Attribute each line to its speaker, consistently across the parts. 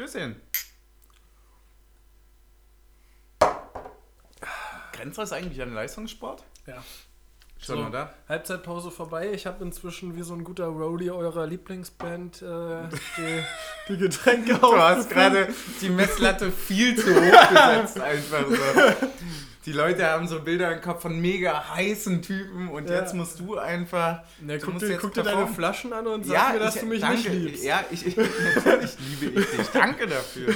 Speaker 1: Stößchen. Grenzt das eigentlich an Leistungssport?
Speaker 2: Ja.
Speaker 1: Schon,
Speaker 2: So,
Speaker 1: oder?
Speaker 2: Halbzeitpause vorbei. Ich habe inzwischen wie so ein guter Roadie eurer Lieblingsband äh, die, die Getränke
Speaker 1: Du hast gerade die Messlatte viel zu hoch gesetzt, einfach so. Die Leute haben so Bilder im Kopf von mega heißen Typen und
Speaker 2: Ja.
Speaker 1: jetzt musst du einfach.
Speaker 2: Na,
Speaker 1: du
Speaker 2: guck
Speaker 1: musst
Speaker 2: dir,
Speaker 1: jetzt
Speaker 2: guck dir deine. Flaschen an und sag mir, dass
Speaker 1: ich-
Speaker 2: du mich
Speaker 1: danke.
Speaker 2: nicht liebst.
Speaker 1: Ja, ich, ich, natürlich liebe ich dich. Danke dafür.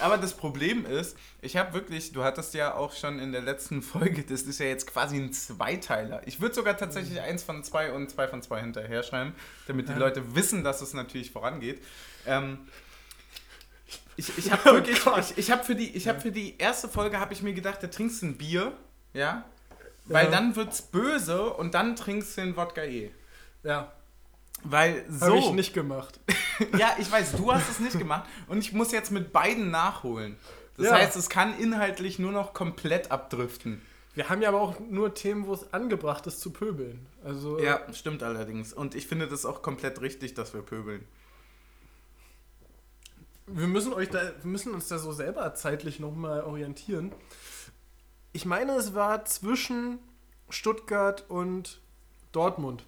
Speaker 1: Aber das Problem ist, ich habe wirklich, du hattest ja auch schon in der letzten Folge, das ist ja jetzt quasi ein Zweiteiler. Ich würde sogar tatsächlich eins von zwei und zwei von zwei hinterher schreiben, damit die
Speaker 2: Ja.
Speaker 1: Leute wissen, dass es natürlich vorangeht. Ähm, ich ich habe
Speaker 2: Oh
Speaker 1: wirklich,
Speaker 2: Gott.
Speaker 1: ich, ich habe für, die- ich hab für die erste Folge, habe ich mir gedacht, da trinkst du ein Bier, ja, weil
Speaker 2: Ja.
Speaker 1: dann wird's böse und dann trinkst du den Wodka E.
Speaker 2: Ja,
Speaker 1: Weil so.
Speaker 2: habe ich nicht gemacht.
Speaker 1: Ja, ich weiß, du hast es nicht gemacht und ich muss jetzt mit beiden nachholen. Das
Speaker 2: Ja.
Speaker 1: heißt, es kann inhaltlich nur noch komplett abdriften.
Speaker 2: Wir haben ja aber auch nur Themen, wo es angebracht ist zu pöbeln. Also
Speaker 1: Ja, stimmt allerdings. Und ich finde das auch komplett richtig, dass wir pöbeln.
Speaker 2: Wir müssen euch da, wir müssen uns da so selber zeitlich nochmal orientieren. Ich meine, es war zwischen Stuttgart und Dortmund,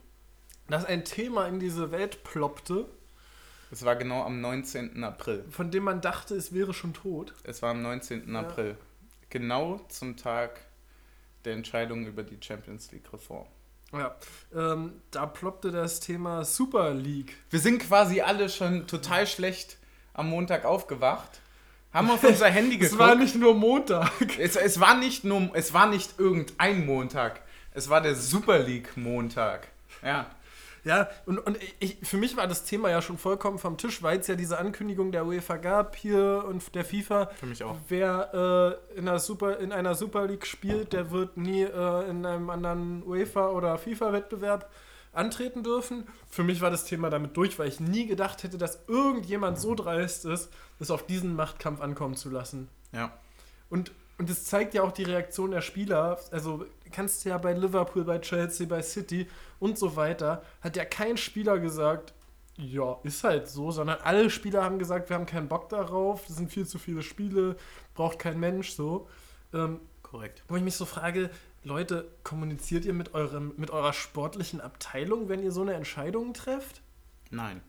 Speaker 2: dass ein Thema in diese Welt ploppte,
Speaker 1: Es war genau am 19. April.
Speaker 2: von dem man dachte, es wäre schon tot.
Speaker 1: Es war am 19.
Speaker 2: Ja.
Speaker 1: April. Genau zum Tag der Entscheidung über die Champions League Reform.
Speaker 2: Ja, ähm, da ploppte das Thema Super League.
Speaker 1: Wir sind quasi alle schon total schlecht am Montag aufgewacht. Haben auf unser Handy
Speaker 2: Es
Speaker 1: geguckt.
Speaker 2: war nicht nur Montag.
Speaker 1: Es, es, war nicht nur, es war nicht irgendein Montag. Es war der Super League Montag. Ja.
Speaker 2: Ja, und, und ich, für mich war das Thema ja schon vollkommen vom Tisch, weil es ja diese Ankündigung der UEFA gab hier und der FIFA.
Speaker 1: Für mich auch.
Speaker 2: Wer äh, in, einer Super, in einer Super League spielt, der wird nie äh, in einem anderen UEFA- oder FIFA-Wettbewerb antreten dürfen. Für mich war das Thema damit durch, weil ich nie gedacht hätte, dass irgendjemand so dreist ist, es auf diesen Machtkampf ankommen zu lassen.
Speaker 1: Ja.
Speaker 2: Und, und das zeigt ja auch die Reaktion der Spieler. Also kannst du ja bei Liverpool, bei Chelsea, bei City und so weiter, hat ja kein Spieler gesagt, ja, ist halt so, sondern alle Spieler haben gesagt, wir haben keinen Bock darauf, es sind viel zu viele Spiele, braucht kein Mensch so. Ähm,
Speaker 1: Korrekt.
Speaker 2: wo ich mich so frage, Leute, kommuniziert ihr mit, eurem, mit eurer sportlichen Abteilung, wenn ihr so eine Entscheidung trefft?
Speaker 1: Nein.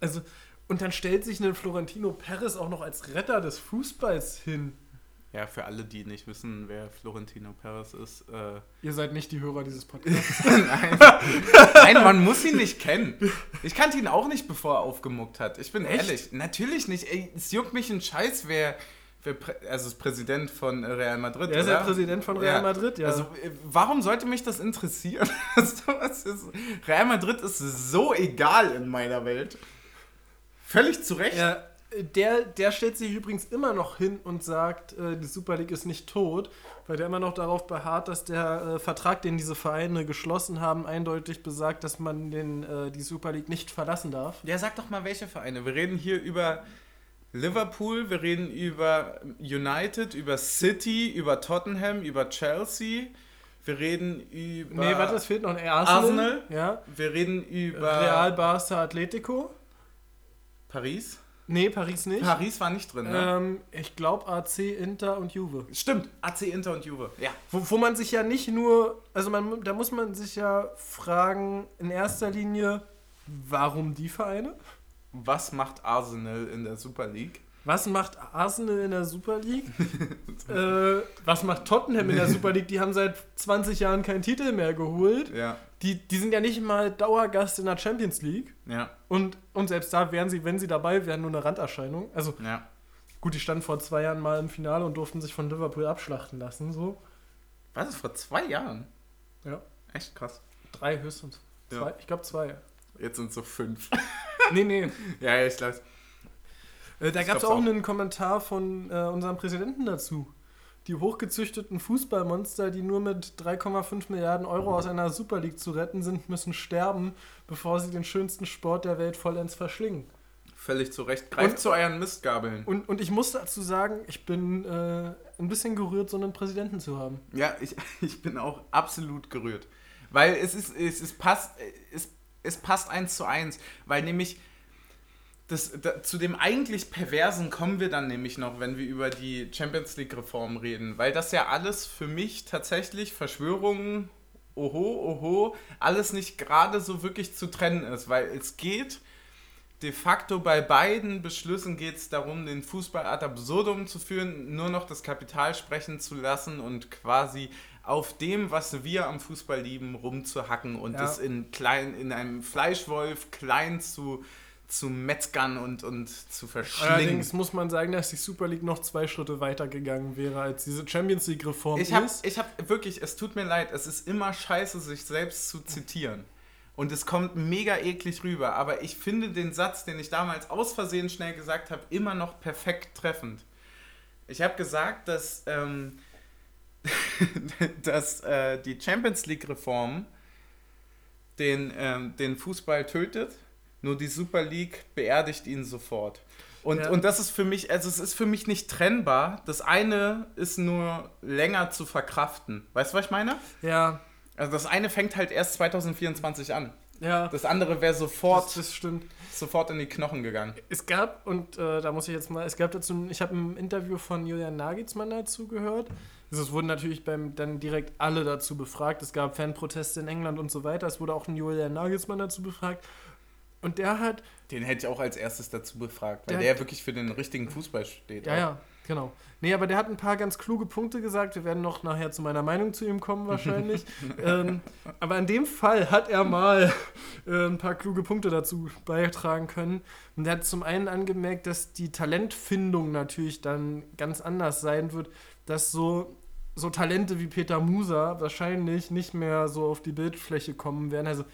Speaker 2: Also, und dann stellt sich ein Florentino Perez auch noch als Retter des Fußballs hin.
Speaker 1: Ja, für alle, die nicht wissen, wer Florentino Perez ist. Äh,
Speaker 2: Ihr seid nicht die Hörer dieses Podcasts.
Speaker 1: nein. nein, man muss ihn nicht kennen. Ich kannte ihn auch nicht, bevor er aufgemuckt hat. Ich bin
Speaker 2: Echt?
Speaker 1: ehrlich. Natürlich nicht. Ey, es juckt mich ein Scheiß, wer. Also, ist Präsident von Real Madrid.
Speaker 2: Er ist ja? Präsident von Real
Speaker 1: Ja.
Speaker 2: Madrid, ja.
Speaker 1: Also, äh, warum sollte mich das interessieren? Real Madrid ist so egal in meiner Welt. Völlig zu Recht.
Speaker 2: Ja, der, der stellt sich übrigens immer noch hin und sagt, äh, die Super League ist nicht tot, weil der immer noch darauf beharrt, dass der äh, Vertrag, den diese Vereine geschlossen haben, eindeutig besagt, dass man den, die Super League nicht verlassen darf.
Speaker 1: Ja, sag doch mal, welche Vereine. Wir reden hier über Liverpool, wir reden über United, über City, über Tottenham, über Chelsea. Wir reden über.
Speaker 2: nee, warte, es fehlt noch ein Arsenal.
Speaker 1: Arsenal?
Speaker 2: Ja.
Speaker 1: Wir reden über.
Speaker 2: Real, Barca, Atletico.
Speaker 1: Paris.
Speaker 2: Nee, Paris nicht.
Speaker 1: Paris war nicht drin, ne?
Speaker 2: Ähm, ich glaube AC, Inter und Juve.
Speaker 1: Stimmt, AC Inter und Juve. Ja.
Speaker 2: Wo, wo man sich ja nicht nur, also man, da muss man sich ja fragen, in erster Linie, warum die Vereine?
Speaker 1: Was macht Arsenal in der Super League?
Speaker 2: Was macht Arsenal in der Super League? äh, was macht Tottenham in der Super League? Die haben seit 20 Jahren keinen Titel mehr geholt.
Speaker 1: Ja.
Speaker 2: Die, die sind ja nicht mal Dauergast in der Champions League.
Speaker 1: Ja.
Speaker 2: Und, und selbst da wären sie, wenn sie dabei wären, nur eine Randerscheinung. Also
Speaker 1: Ja.
Speaker 2: gut, die standen vor zwei Jahren mal im Finale und durften sich von Liverpool abschlachten lassen. So.
Speaker 1: Was ist vor zwei Jahren?
Speaker 2: Ja.
Speaker 1: Echt krass.
Speaker 2: Drei höchstens.
Speaker 1: Ja.
Speaker 2: Zwei? Ich glaube zwei.
Speaker 1: Jetzt sind es so fünf.
Speaker 2: Nee, nee.
Speaker 1: ja, ich glaube.
Speaker 2: Äh, da gab es auch
Speaker 1: auch.
Speaker 2: einen Kommentar von äh, unserem Präsidenten dazu. Die hochgezüchteten Fußballmonster, die nur mit 3,5 Milliarden Euro aus einer Super League zu retten sind, müssen sterben, bevor sie den schönsten Sport der Welt vollends verschlingen.
Speaker 1: Völlig zu Recht. Greift
Speaker 2: Und-
Speaker 1: zu euren Mistgabeln.
Speaker 2: Und, und ich muss dazu sagen, ich bin äh, ein bisschen gerührt, so einen Präsidenten zu haben.
Speaker 1: Ja, ich, ich bin auch absolut gerührt. Weil es ist, es ist passt, es, es passt eins zu eins. Weil nämlich das, da, zu dem eigentlich Perversen kommen wir dann nämlich noch, wenn wir über die Champions League-Reform reden. Weil das ja alles für mich tatsächlich Verschwörungen, oho, oho, alles nicht gerade so wirklich zu trennen ist. Weil es geht de facto bei beiden Beschlüssen geht es darum, den Fußball ad absurdum zu führen, nur noch das Kapital sprechen zu lassen und quasi auf dem, was wir am Fußball lieben, rumzuhacken und ja. in, klein, in einem Fleischwolf klein zu zu metzgern und, und zu verschlingen.
Speaker 2: Allerdings muss man sagen, dass die Super League noch zwei Schritte weiter gegangen wäre, als diese Champions League-Reform
Speaker 1: ich hab, ist. Ich habe wirklich, es tut mir leid, es ist immer scheiße, sich selbst zu zitieren. Und es kommt mega eklig rüber, aber ich finde den Satz, den ich damals aus Versehen schnell gesagt habe, immer noch perfekt treffend. Ich habe gesagt, dass, ähm, dass äh, die Champions League-Reform den, ähm, den Fußball tötet nur die Super League beerdigt ihn sofort. Und, ja. und das ist für mich, also es ist für mich nicht trennbar. Das eine ist nur länger zu verkraften. Weißt du, was ich meine?
Speaker 2: Ja.
Speaker 1: Also das eine fängt halt erst 2024 an.
Speaker 2: Ja.
Speaker 1: Das andere wäre sofort,
Speaker 2: das, das, stimmt.
Speaker 1: sofort in die Knochen gegangen.
Speaker 2: Es gab, und äh, da muss ich jetzt mal, es gab dazu, ich habe ein Interview von Julian Nagelsmann dazu gehört. Es wurden natürlich beim, dann direkt alle dazu befragt. Es gab Fanproteste in England und so weiter. Es wurde auch ein Julian Nagelsmann dazu befragt. Und der hat.
Speaker 1: Den hätte ich auch als erstes dazu befragt, weil der, der wirklich für den richtigen Fußball steht.
Speaker 2: Ja, auch. ja, genau. Nee, aber der hat ein paar ganz kluge Punkte gesagt. Wir werden noch nachher zu meiner Meinung zu ihm kommen, wahrscheinlich. ähm, aber in dem Fall hat er mal äh, ein paar kluge Punkte dazu beitragen können. Und er hat zum einen angemerkt, dass die Talentfindung natürlich dann ganz anders sein wird, dass so so Talente wie Peter Musa wahrscheinlich nicht mehr so auf die Bildfläche kommen werden. Also,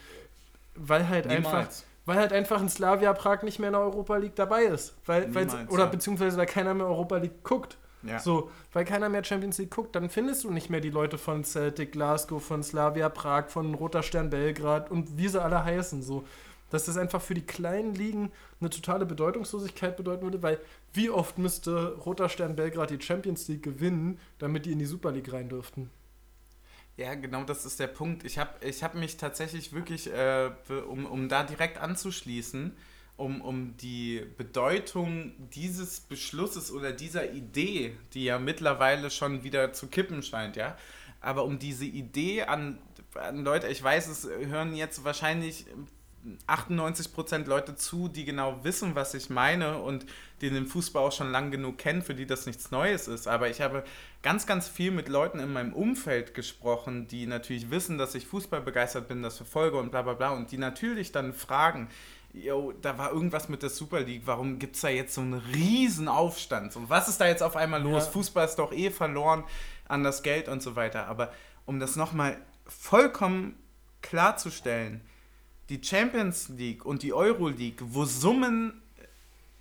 Speaker 2: weil halt Niemals. einfach weil halt einfach ein Slavia Prag nicht mehr in der Europa League dabei ist. Weil, Niemals, oder ja. beziehungsweise weil keiner mehr Europa League guckt. Ja. So, weil keiner mehr Champions League guckt, dann findest du nicht mehr die Leute von Celtic Glasgow, von Slavia Prag, von Roter Stern Belgrad und wie sie alle heißen. So, dass das einfach für die kleinen Ligen eine totale Bedeutungslosigkeit bedeuten würde, weil wie oft müsste Roter Stern Belgrad die Champions League gewinnen, damit die in die Super League rein dürften?
Speaker 1: Ja, genau das ist der Punkt. Ich habe ich hab mich tatsächlich wirklich, äh, um, um da direkt anzuschließen, um, um die Bedeutung dieses Beschlusses oder dieser Idee, die ja mittlerweile schon wieder zu kippen scheint, ja, aber um diese Idee an, an Leute, ich weiß, es hören jetzt wahrscheinlich 98% Leute zu, die genau wissen, was ich meine und die den Fußball auch schon lang genug kennen, für die das nichts Neues ist. Aber ich habe ganz, ganz viel mit Leuten in meinem Umfeld gesprochen, die natürlich wissen, dass ich Fußball begeistert bin, das verfolge und bla bla bla und die natürlich dann fragen, yo, da war irgendwas mit der Super League, warum gibt es da jetzt so einen riesen Aufstand? Und was ist da jetzt auf einmal los? Ja. Fußball ist doch eh verloren an das Geld und so weiter. Aber um das nochmal vollkommen klarzustellen, die Champions League und die Euro League, wo Summen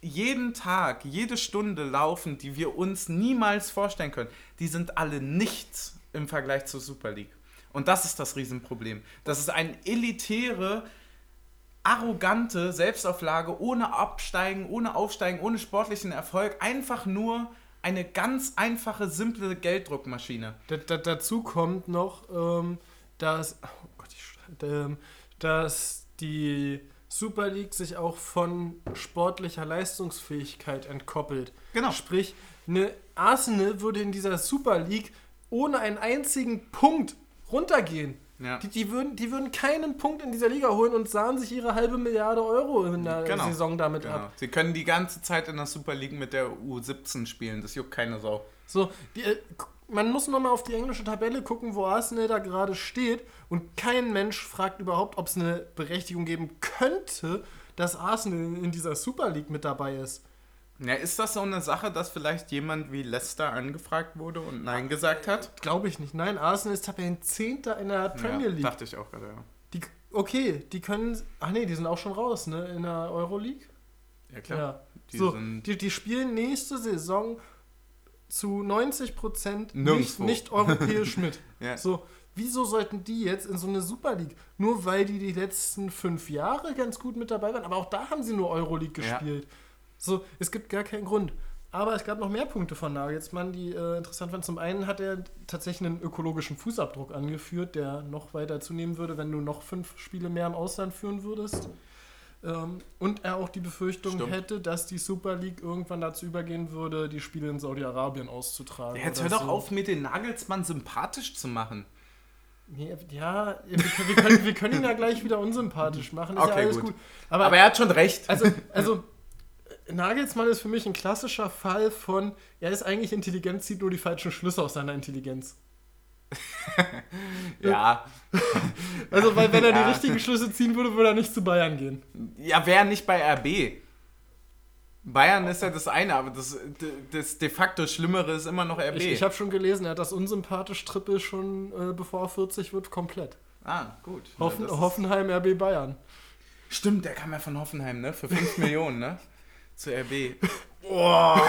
Speaker 1: jeden Tag, jede Stunde laufen, die wir uns niemals vorstellen können, die sind alle nichts im Vergleich zur Super League. Und das ist das Riesenproblem. Das ist eine elitäre, arrogante Selbstauflage ohne Absteigen, ohne Aufsteigen, ohne sportlichen Erfolg. Einfach nur eine ganz einfache, simple Gelddruckmaschine.
Speaker 2: Da, dazu kommt noch, ähm, dass, oh Gott, ich, ähm, dass die Super League sich auch von sportlicher Leistungsfähigkeit entkoppelt.
Speaker 1: Genau.
Speaker 2: Sprich, eine Arsenal würde in dieser Super League ohne einen einzigen Punkt runtergehen. Ja. Die, die, würden, die würden keinen Punkt in dieser Liga holen und sahen sich ihre halbe Milliarde Euro in der genau. Saison damit genau. ab.
Speaker 1: Sie können die ganze Zeit in der Super League mit der U17 spielen. Das juckt keine Sau.
Speaker 2: So, die, äh, man muss nochmal auf die englische Tabelle gucken, wo Arsenal da gerade steht. Und kein Mensch fragt überhaupt, ob es eine Berechtigung geben könnte, dass Arsenal in dieser Super League mit dabei ist.
Speaker 1: Ja, ist das so eine Sache, dass vielleicht jemand wie Leicester angefragt wurde und Nein gesagt hat?
Speaker 2: Glaube ich nicht. Nein, Arsenal ist Tabellenzehnter in der Premier League.
Speaker 1: Ja, dachte ich auch gerade, ja.
Speaker 2: Die, okay, die können. Ach nee, die sind auch schon raus, ne? In der Euroleague.
Speaker 1: Ja, klar. Ja.
Speaker 2: Die, so, die, die spielen nächste Saison zu 90 Prozent nicht, nicht europäisch mit. ja. So, wieso sollten die jetzt in so eine Super League? Nur weil die die letzten fünf Jahre ganz gut mit dabei waren, aber auch da haben sie nur Euroleague gespielt. Ja. So, es gibt gar keinen Grund. Aber es gab noch mehr Punkte von Nagelsmann, die äh, interessant waren. Zum einen hat er tatsächlich einen ökologischen Fußabdruck angeführt, der noch weiter zunehmen würde, wenn du noch fünf Spiele mehr im Ausland führen würdest. Ähm, und er auch die Befürchtung
Speaker 1: Stimmt.
Speaker 2: hätte, dass die Super League irgendwann dazu übergehen würde, die Spiele in Saudi-Arabien auszutragen.
Speaker 1: Ja, Jetzt hör doch
Speaker 2: so.
Speaker 1: auf, mir den Nagelsmann sympathisch zu machen.
Speaker 2: Ja, ja wir, können, wir, können, wir können ihn ja gleich wieder unsympathisch machen. Ist ja
Speaker 1: Okay,
Speaker 2: alles
Speaker 1: gut.
Speaker 2: gut. Aber,
Speaker 1: Aber er hat schon recht.
Speaker 2: also, also Nagelsmann ist für mich ein klassischer Fall von, er ist eigentlich intelligent, zieht nur die falschen Schlüsse aus seiner Intelligenz.
Speaker 1: ja.
Speaker 2: Also, weil wenn er
Speaker 1: Ja.
Speaker 2: die richtigen Schlüsse ziehen würde, würde er nicht zu Bayern gehen.
Speaker 1: Ja, wer nicht bei RB? Bayern ist ja das eine, aber das, das de facto Schlimmere ist immer noch RB.
Speaker 2: Ich, ich habe schon gelesen, er hat das unsympathisch Triple schon, äh, bevor er 40 wird, komplett.
Speaker 1: ah, gut.
Speaker 2: Hoffen,
Speaker 1: Ja,
Speaker 2: Hoffenheim, RB Bayern.
Speaker 1: Stimmt, der kam ja von Hoffenheim, ne? Für 5 Millionen, ne? Zu RB. Boah,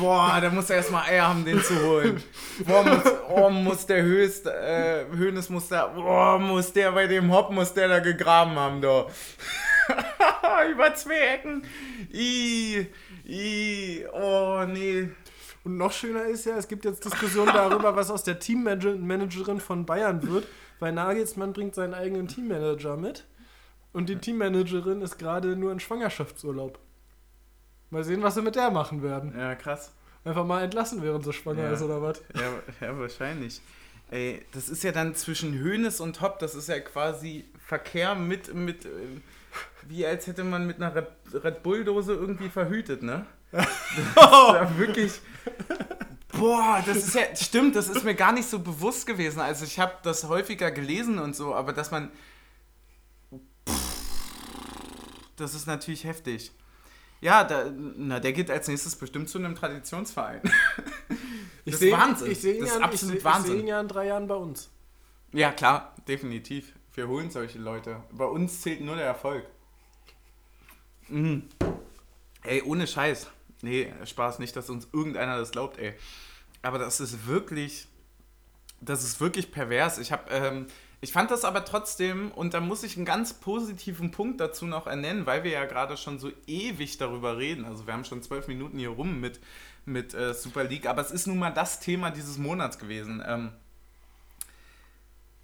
Speaker 1: boah, da muss er erstmal Eier haben, den zu holen. Boah, muss, oh, muss der höchst, äh, Hönes muss da, boah, muss der bei dem Hopp, muss der da gegraben haben, da. Über zwei Ecken. I, i, oh, nee.
Speaker 2: Und noch schöner ist ja, es gibt jetzt Diskussionen darüber, was aus der Teammanagerin von Bayern wird, weil Nagelsmann bringt seinen eigenen Teammanager mit und die Teammanagerin ist gerade nur in Schwangerschaftsurlaub. Mal sehen, was sie mit der machen werden.
Speaker 1: Ja, krass.
Speaker 2: Einfach mal entlassen, während sie schwanger
Speaker 1: Ja.
Speaker 2: ist oder was.
Speaker 1: Ja, ja, wahrscheinlich. Ey, das ist ja dann zwischen Hönes und Hopp, das ist ja quasi Verkehr mit, mit äh, wie als hätte man mit einer Red, Red Bull-Dose irgendwie verhütet, ne? Das ist ja wirklich. Boah, das ist ja, stimmt, das ist mir gar nicht so bewusst gewesen. Also ich habe das häufiger gelesen und so, aber dass man. Das ist natürlich heftig. Ja, da, na, der geht als nächstes bestimmt zu einem Traditionsverein.
Speaker 2: Ich
Speaker 1: Das
Speaker 2: sehe
Speaker 1: ist Wahnsinn.
Speaker 2: Ich sehe ihn,
Speaker 1: Das ist
Speaker 2: ja, ich
Speaker 1: absolut
Speaker 2: seh, ich
Speaker 1: Wahnsinn.
Speaker 2: sehe ihn ja in drei Jahren bei uns.
Speaker 1: Ja, klar, definitiv. Wir holen solche Leute. Bei uns zählt nur der Erfolg. Mhm. Ey, ohne Scheiß. Nee, Spaß nicht, dass uns irgendeiner das glaubt, ey. Aber das ist wirklich, das ist wirklich pervers. Ich habe, ähm, ich fand das aber trotzdem, und da muss ich einen ganz positiven Punkt dazu noch ernennen, weil wir ja gerade schon so ewig darüber reden. Also wir haben schon zwölf Minuten hier rum mit, mit äh, Super League, aber es ist nun mal das Thema dieses Monats gewesen. Ähm,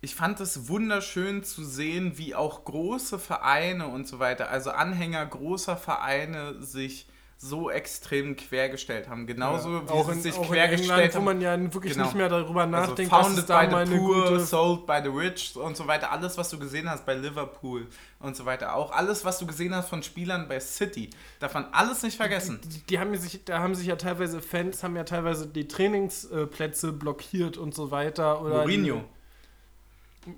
Speaker 1: ich fand es wunderschön zu sehen, wie auch große Vereine und so weiter, also Anhänger großer Vereine sich so extrem quergestellt haben. Genauso wie
Speaker 2: auch
Speaker 1: sie
Speaker 2: in,
Speaker 1: sich
Speaker 2: in
Speaker 1: quergestellt
Speaker 2: England, wo
Speaker 1: haben.
Speaker 2: man ja wirklich
Speaker 1: Genau.
Speaker 2: nicht mehr darüber
Speaker 1: Also
Speaker 2: nachdenkt, was
Speaker 1: founded
Speaker 2: da
Speaker 1: by
Speaker 2: mal
Speaker 1: the poor,
Speaker 2: gute...
Speaker 1: sold by the rich und so weiter. Alles, was du gesehen hast bei Liverpool und so weiter. Auch alles, was du gesehen hast von Spielern bei City. Darf man alles nicht vergessen.
Speaker 2: Die, die haben sich, da haben sich ja teilweise Fans, haben ja teilweise die Trainingsplätze blockiert und so weiter. Oder
Speaker 1: Mourinho.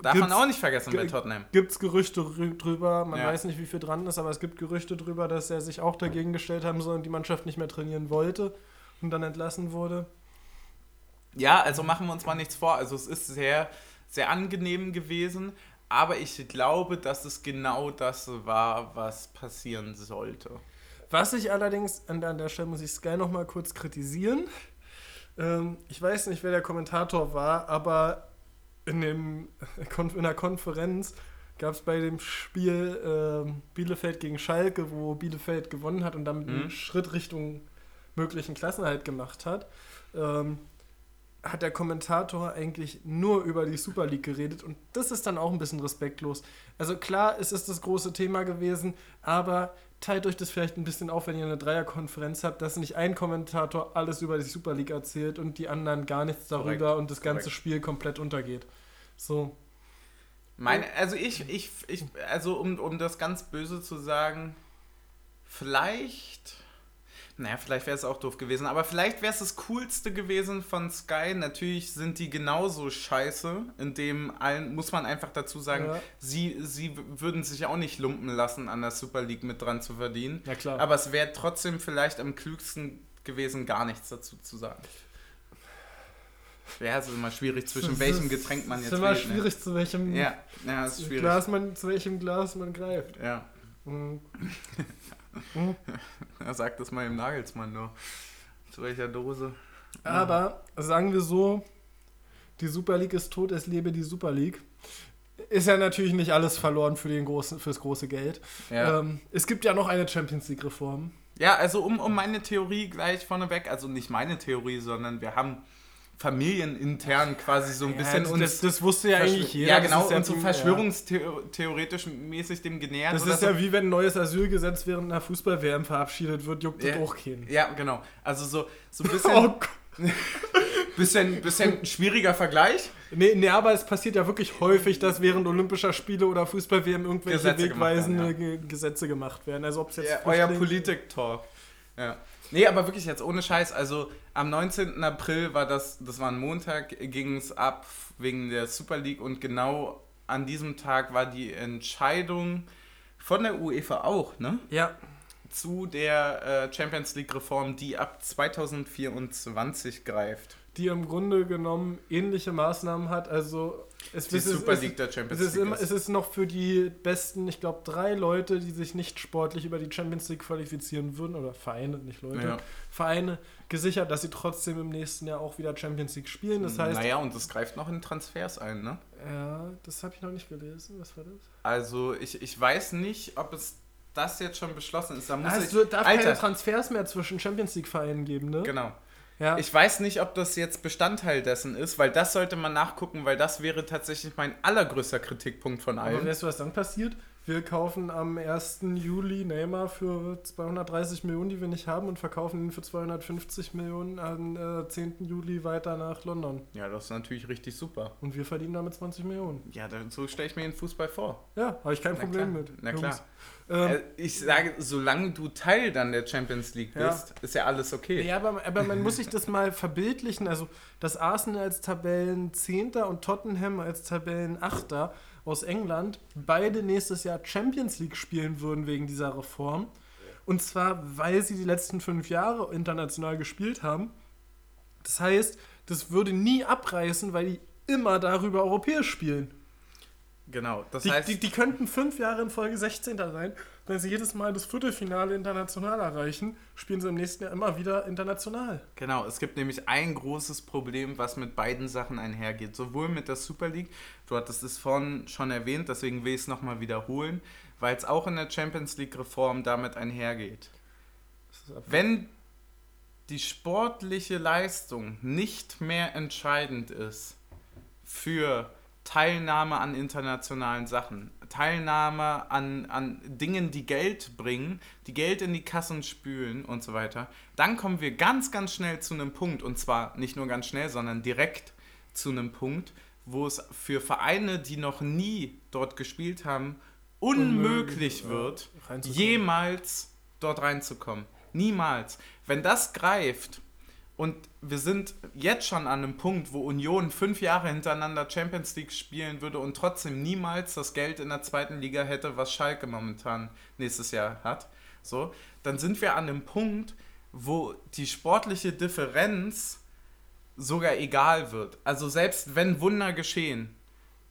Speaker 1: Darf man auch nicht vergessen bei Tottenham.
Speaker 2: Gibt es Gerüchte rü- drüber, man
Speaker 1: Ja.
Speaker 2: weiß nicht, wie viel dran ist, aber es gibt Gerüchte drüber, dass er sich auch dagegen gestellt haben soll und die Mannschaft nicht mehr trainieren wollte und dann entlassen wurde.
Speaker 1: Ja, also machen wir uns mal nichts vor. Also es ist sehr, sehr angenehm gewesen, aber ich glaube, dass es genau das war, was passieren sollte.
Speaker 2: Was ich allerdings, an der, an der Stelle muss ich Sky noch mal kurz kritisieren. Ähm, ich weiß nicht, wer der Kommentator war, aber in, dem, in der Konferenz gab es bei dem Spiel ähm, Bielefeld gegen Schalke, wo Bielefeld gewonnen hat und damit
Speaker 1: Mhm.
Speaker 2: einen Schritt Richtung möglichen Klassenhalt gemacht hat, ähm, hat der Kommentator eigentlich nur über die Super League geredet und das ist dann auch ein bisschen respektlos. Also klar, es ist das große Thema gewesen, aber teilt euch das vielleicht ein bisschen auf, wenn ihr eine Dreierkonferenz habt, dass nicht ein Kommentator alles über die Super League erzählt und die anderen gar nichts darüber
Speaker 1: Korrekt,
Speaker 2: und das ganze
Speaker 1: korrekt.
Speaker 2: Spiel komplett untergeht. So.
Speaker 1: Meine, also ich, ich, ich, also um, um das ganz böse zu sagen, vielleicht, naja, vielleicht wäre es auch doof gewesen, aber vielleicht wäre es das Coolste gewesen von Sky. Natürlich sind die genauso scheiße, in dem allen, muss man einfach dazu sagen,
Speaker 2: Ja.
Speaker 1: sie, sie würden sich auch nicht lumpen lassen, an der Super League mit dran zu verdienen.
Speaker 2: Ja klar.
Speaker 1: Aber es wäre trotzdem vielleicht am klügsten gewesen, gar nichts dazu zu sagen. Ja, es ist immer schwierig, zwischen
Speaker 2: Das
Speaker 1: welchem
Speaker 2: ist-
Speaker 1: Getränk man
Speaker 2: Es
Speaker 1: jetzt
Speaker 2: ist immer
Speaker 1: wählt, ne?
Speaker 2: schwierig, zu welchem
Speaker 1: Ja, ja, es ist schwierig.
Speaker 2: Glas man, zu welchem Glas man greift.
Speaker 1: Ja,
Speaker 2: Mhm.
Speaker 1: er sagt das mal im Nagelsmann nur. Zu welcher Dose?
Speaker 2: Aber sagen wir so, die Super League ist tot, es lebe die Super League. Ist ja natürlich nicht alles verloren für den großen, fürs große Geld.
Speaker 1: Ja,
Speaker 2: Ähm, es gibt ja noch eine Champions League-Reform.
Speaker 1: ja also um, um meine Theorie gleich vorneweg, also nicht meine Theorie, sondern wir haben familienintern quasi so ein
Speaker 2: Ja,
Speaker 1: bisschen
Speaker 2: das,
Speaker 1: uns.
Speaker 2: das, das wusste ja eigentlich jeder.
Speaker 1: ja, genau,
Speaker 2: ja
Speaker 1: und so verschwörungstheoretisch mäßig dem genähert.
Speaker 2: Das ist
Speaker 1: so.
Speaker 2: ja wie wenn ein neues Asylgesetz während einer Fußball-WM verabschiedet wird, juckt
Speaker 1: Ja.
Speaker 2: das auch keinen.
Speaker 1: Ja, genau. Also so, so ein bisschen,
Speaker 2: Oh
Speaker 1: bisschen, bisschen schwieriger Vergleich.
Speaker 2: Nee, nee, aber es passiert ja wirklich häufig, dass während Olympischer Spiele oder Fußball-WM irgendwelche
Speaker 1: Gesetze gemacht
Speaker 2: wegweisende
Speaker 1: werden,
Speaker 2: Ge Gesetze gemacht werden. Also ob es jetzt
Speaker 1: Ja, euer Politik-Talk. Ja. Nee, aber wirklich jetzt ohne Scheiß. Also am 19. April war das, das war ein Montag, ging es ab wegen der Super League und genau an diesem Tag war die Entscheidung von der UEFA auch, ne?
Speaker 2: Ja,
Speaker 1: Zu der äh, Champions League-Reform, die ab 2024 greift.
Speaker 2: Die im Grunde genommen ähnliche Maßnahmen hat. Also es,
Speaker 1: Die
Speaker 2: es ist-
Speaker 1: Super
Speaker 2: es,
Speaker 1: League der Champions
Speaker 2: es ist,
Speaker 1: League.
Speaker 2: immer, es ist noch für die besten, ich glaube, drei Leute, die sich nicht sportlich über die Champions League qualifizieren würden, oder Vereine, nicht Leute,
Speaker 1: Ja.
Speaker 2: Vereine gesichert, dass sie trotzdem im nächsten Jahr auch wieder Champions League spielen. Das heißt,
Speaker 1: naja, und das greift noch in Transfers ein, ne?
Speaker 2: ja, das habe ich noch nicht gelesen. Was war das?
Speaker 1: Also ich, ich weiß nicht, ob es das jetzt schon beschlossen ist. Da muss
Speaker 2: Ah,
Speaker 1: ich,
Speaker 2: darf keine
Speaker 1: Alter,
Speaker 2: Transfers mehr zwischen Champions League-Vereinen geben, ne?
Speaker 1: genau.
Speaker 2: Ja.
Speaker 1: Ich weiß nicht, ob das jetzt Bestandteil dessen ist, weil das sollte man nachgucken, weil das wäre tatsächlich mein allergrößter Kritikpunkt von
Speaker 2: Aber
Speaker 1: allen.
Speaker 2: weißt du, was dann passiert? Wir kaufen am 1. Juli Neymar für 230 Millionen, die wir nicht haben, und verkaufen ihn für 250 Millionen am äh, 10. Juli weiter nach London.
Speaker 1: Ja, das ist natürlich richtig super.
Speaker 2: Und wir verdienen damit 20 Millionen.
Speaker 1: Ja, dann, so stelle ich mir den Fußball vor.
Speaker 2: Ja, habe ich kein
Speaker 1: Na
Speaker 2: Problem
Speaker 1: klar,
Speaker 2: mit.
Speaker 1: na
Speaker 2: Jungs.
Speaker 1: klar.
Speaker 2: Ähm,
Speaker 1: Äh, ich sage, solange du Teil dann der Champions League
Speaker 2: Ja.
Speaker 1: bist, ist ja alles okay.
Speaker 2: Ja, aber, aber man muss sich das mal verbildlichen. Also, dass Arsenal als Tabellenzehnter und Tottenham als Tabellenachter aus England beide nächstes Jahr Champions League spielen würden wegen dieser Reform. Und zwar, weil sie die letzten fünf Jahre international gespielt haben. Das heißt, das würde nie abreißen, weil die immer darüber europäisch spielen.
Speaker 1: Genau, das
Speaker 2: Die,
Speaker 1: heißt,
Speaker 2: die, die könnten fünf Jahre in Folge 16. sein. Wenn sie jedes Mal das Viertelfinale international erreichen, spielen sie im nächsten Jahr immer wieder international.
Speaker 1: Genau, es gibt nämlich ein großes Problem, was mit beiden Sachen einhergeht. Sowohl mit der Super League, du hattest es vorhin schon erwähnt, deswegen will ich es nochmal wiederholen, weil es auch in der Champions League-Reform damit einhergeht. Wenn die sportliche Leistung nicht mehr entscheidend ist für Teilnahme an internationalen Sachen, Teilnahme an, an Dingen, die Geld bringen, die Geld in die Kassen spülen und so weiter, dann kommen wir ganz, ganz schnell zu einem Punkt, und zwar nicht nur ganz schnell, sondern direkt zu einem Punkt, wo es für Vereine, die noch nie dort gespielt haben, unmöglich
Speaker 2: ja,
Speaker 1: wird, jemals dort reinzukommen. Niemals. Wenn das greift und wir sind jetzt schon an einem Punkt, wo Union fünf Jahre hintereinander Champions League spielen würde und trotzdem niemals das Geld in der zweiten Liga hätte, was Schalke momentan nächstes Jahr hat, so, dann sind wir an einem Punkt, wo die sportliche Differenz sogar egal wird. Also selbst wenn Wunder geschehen,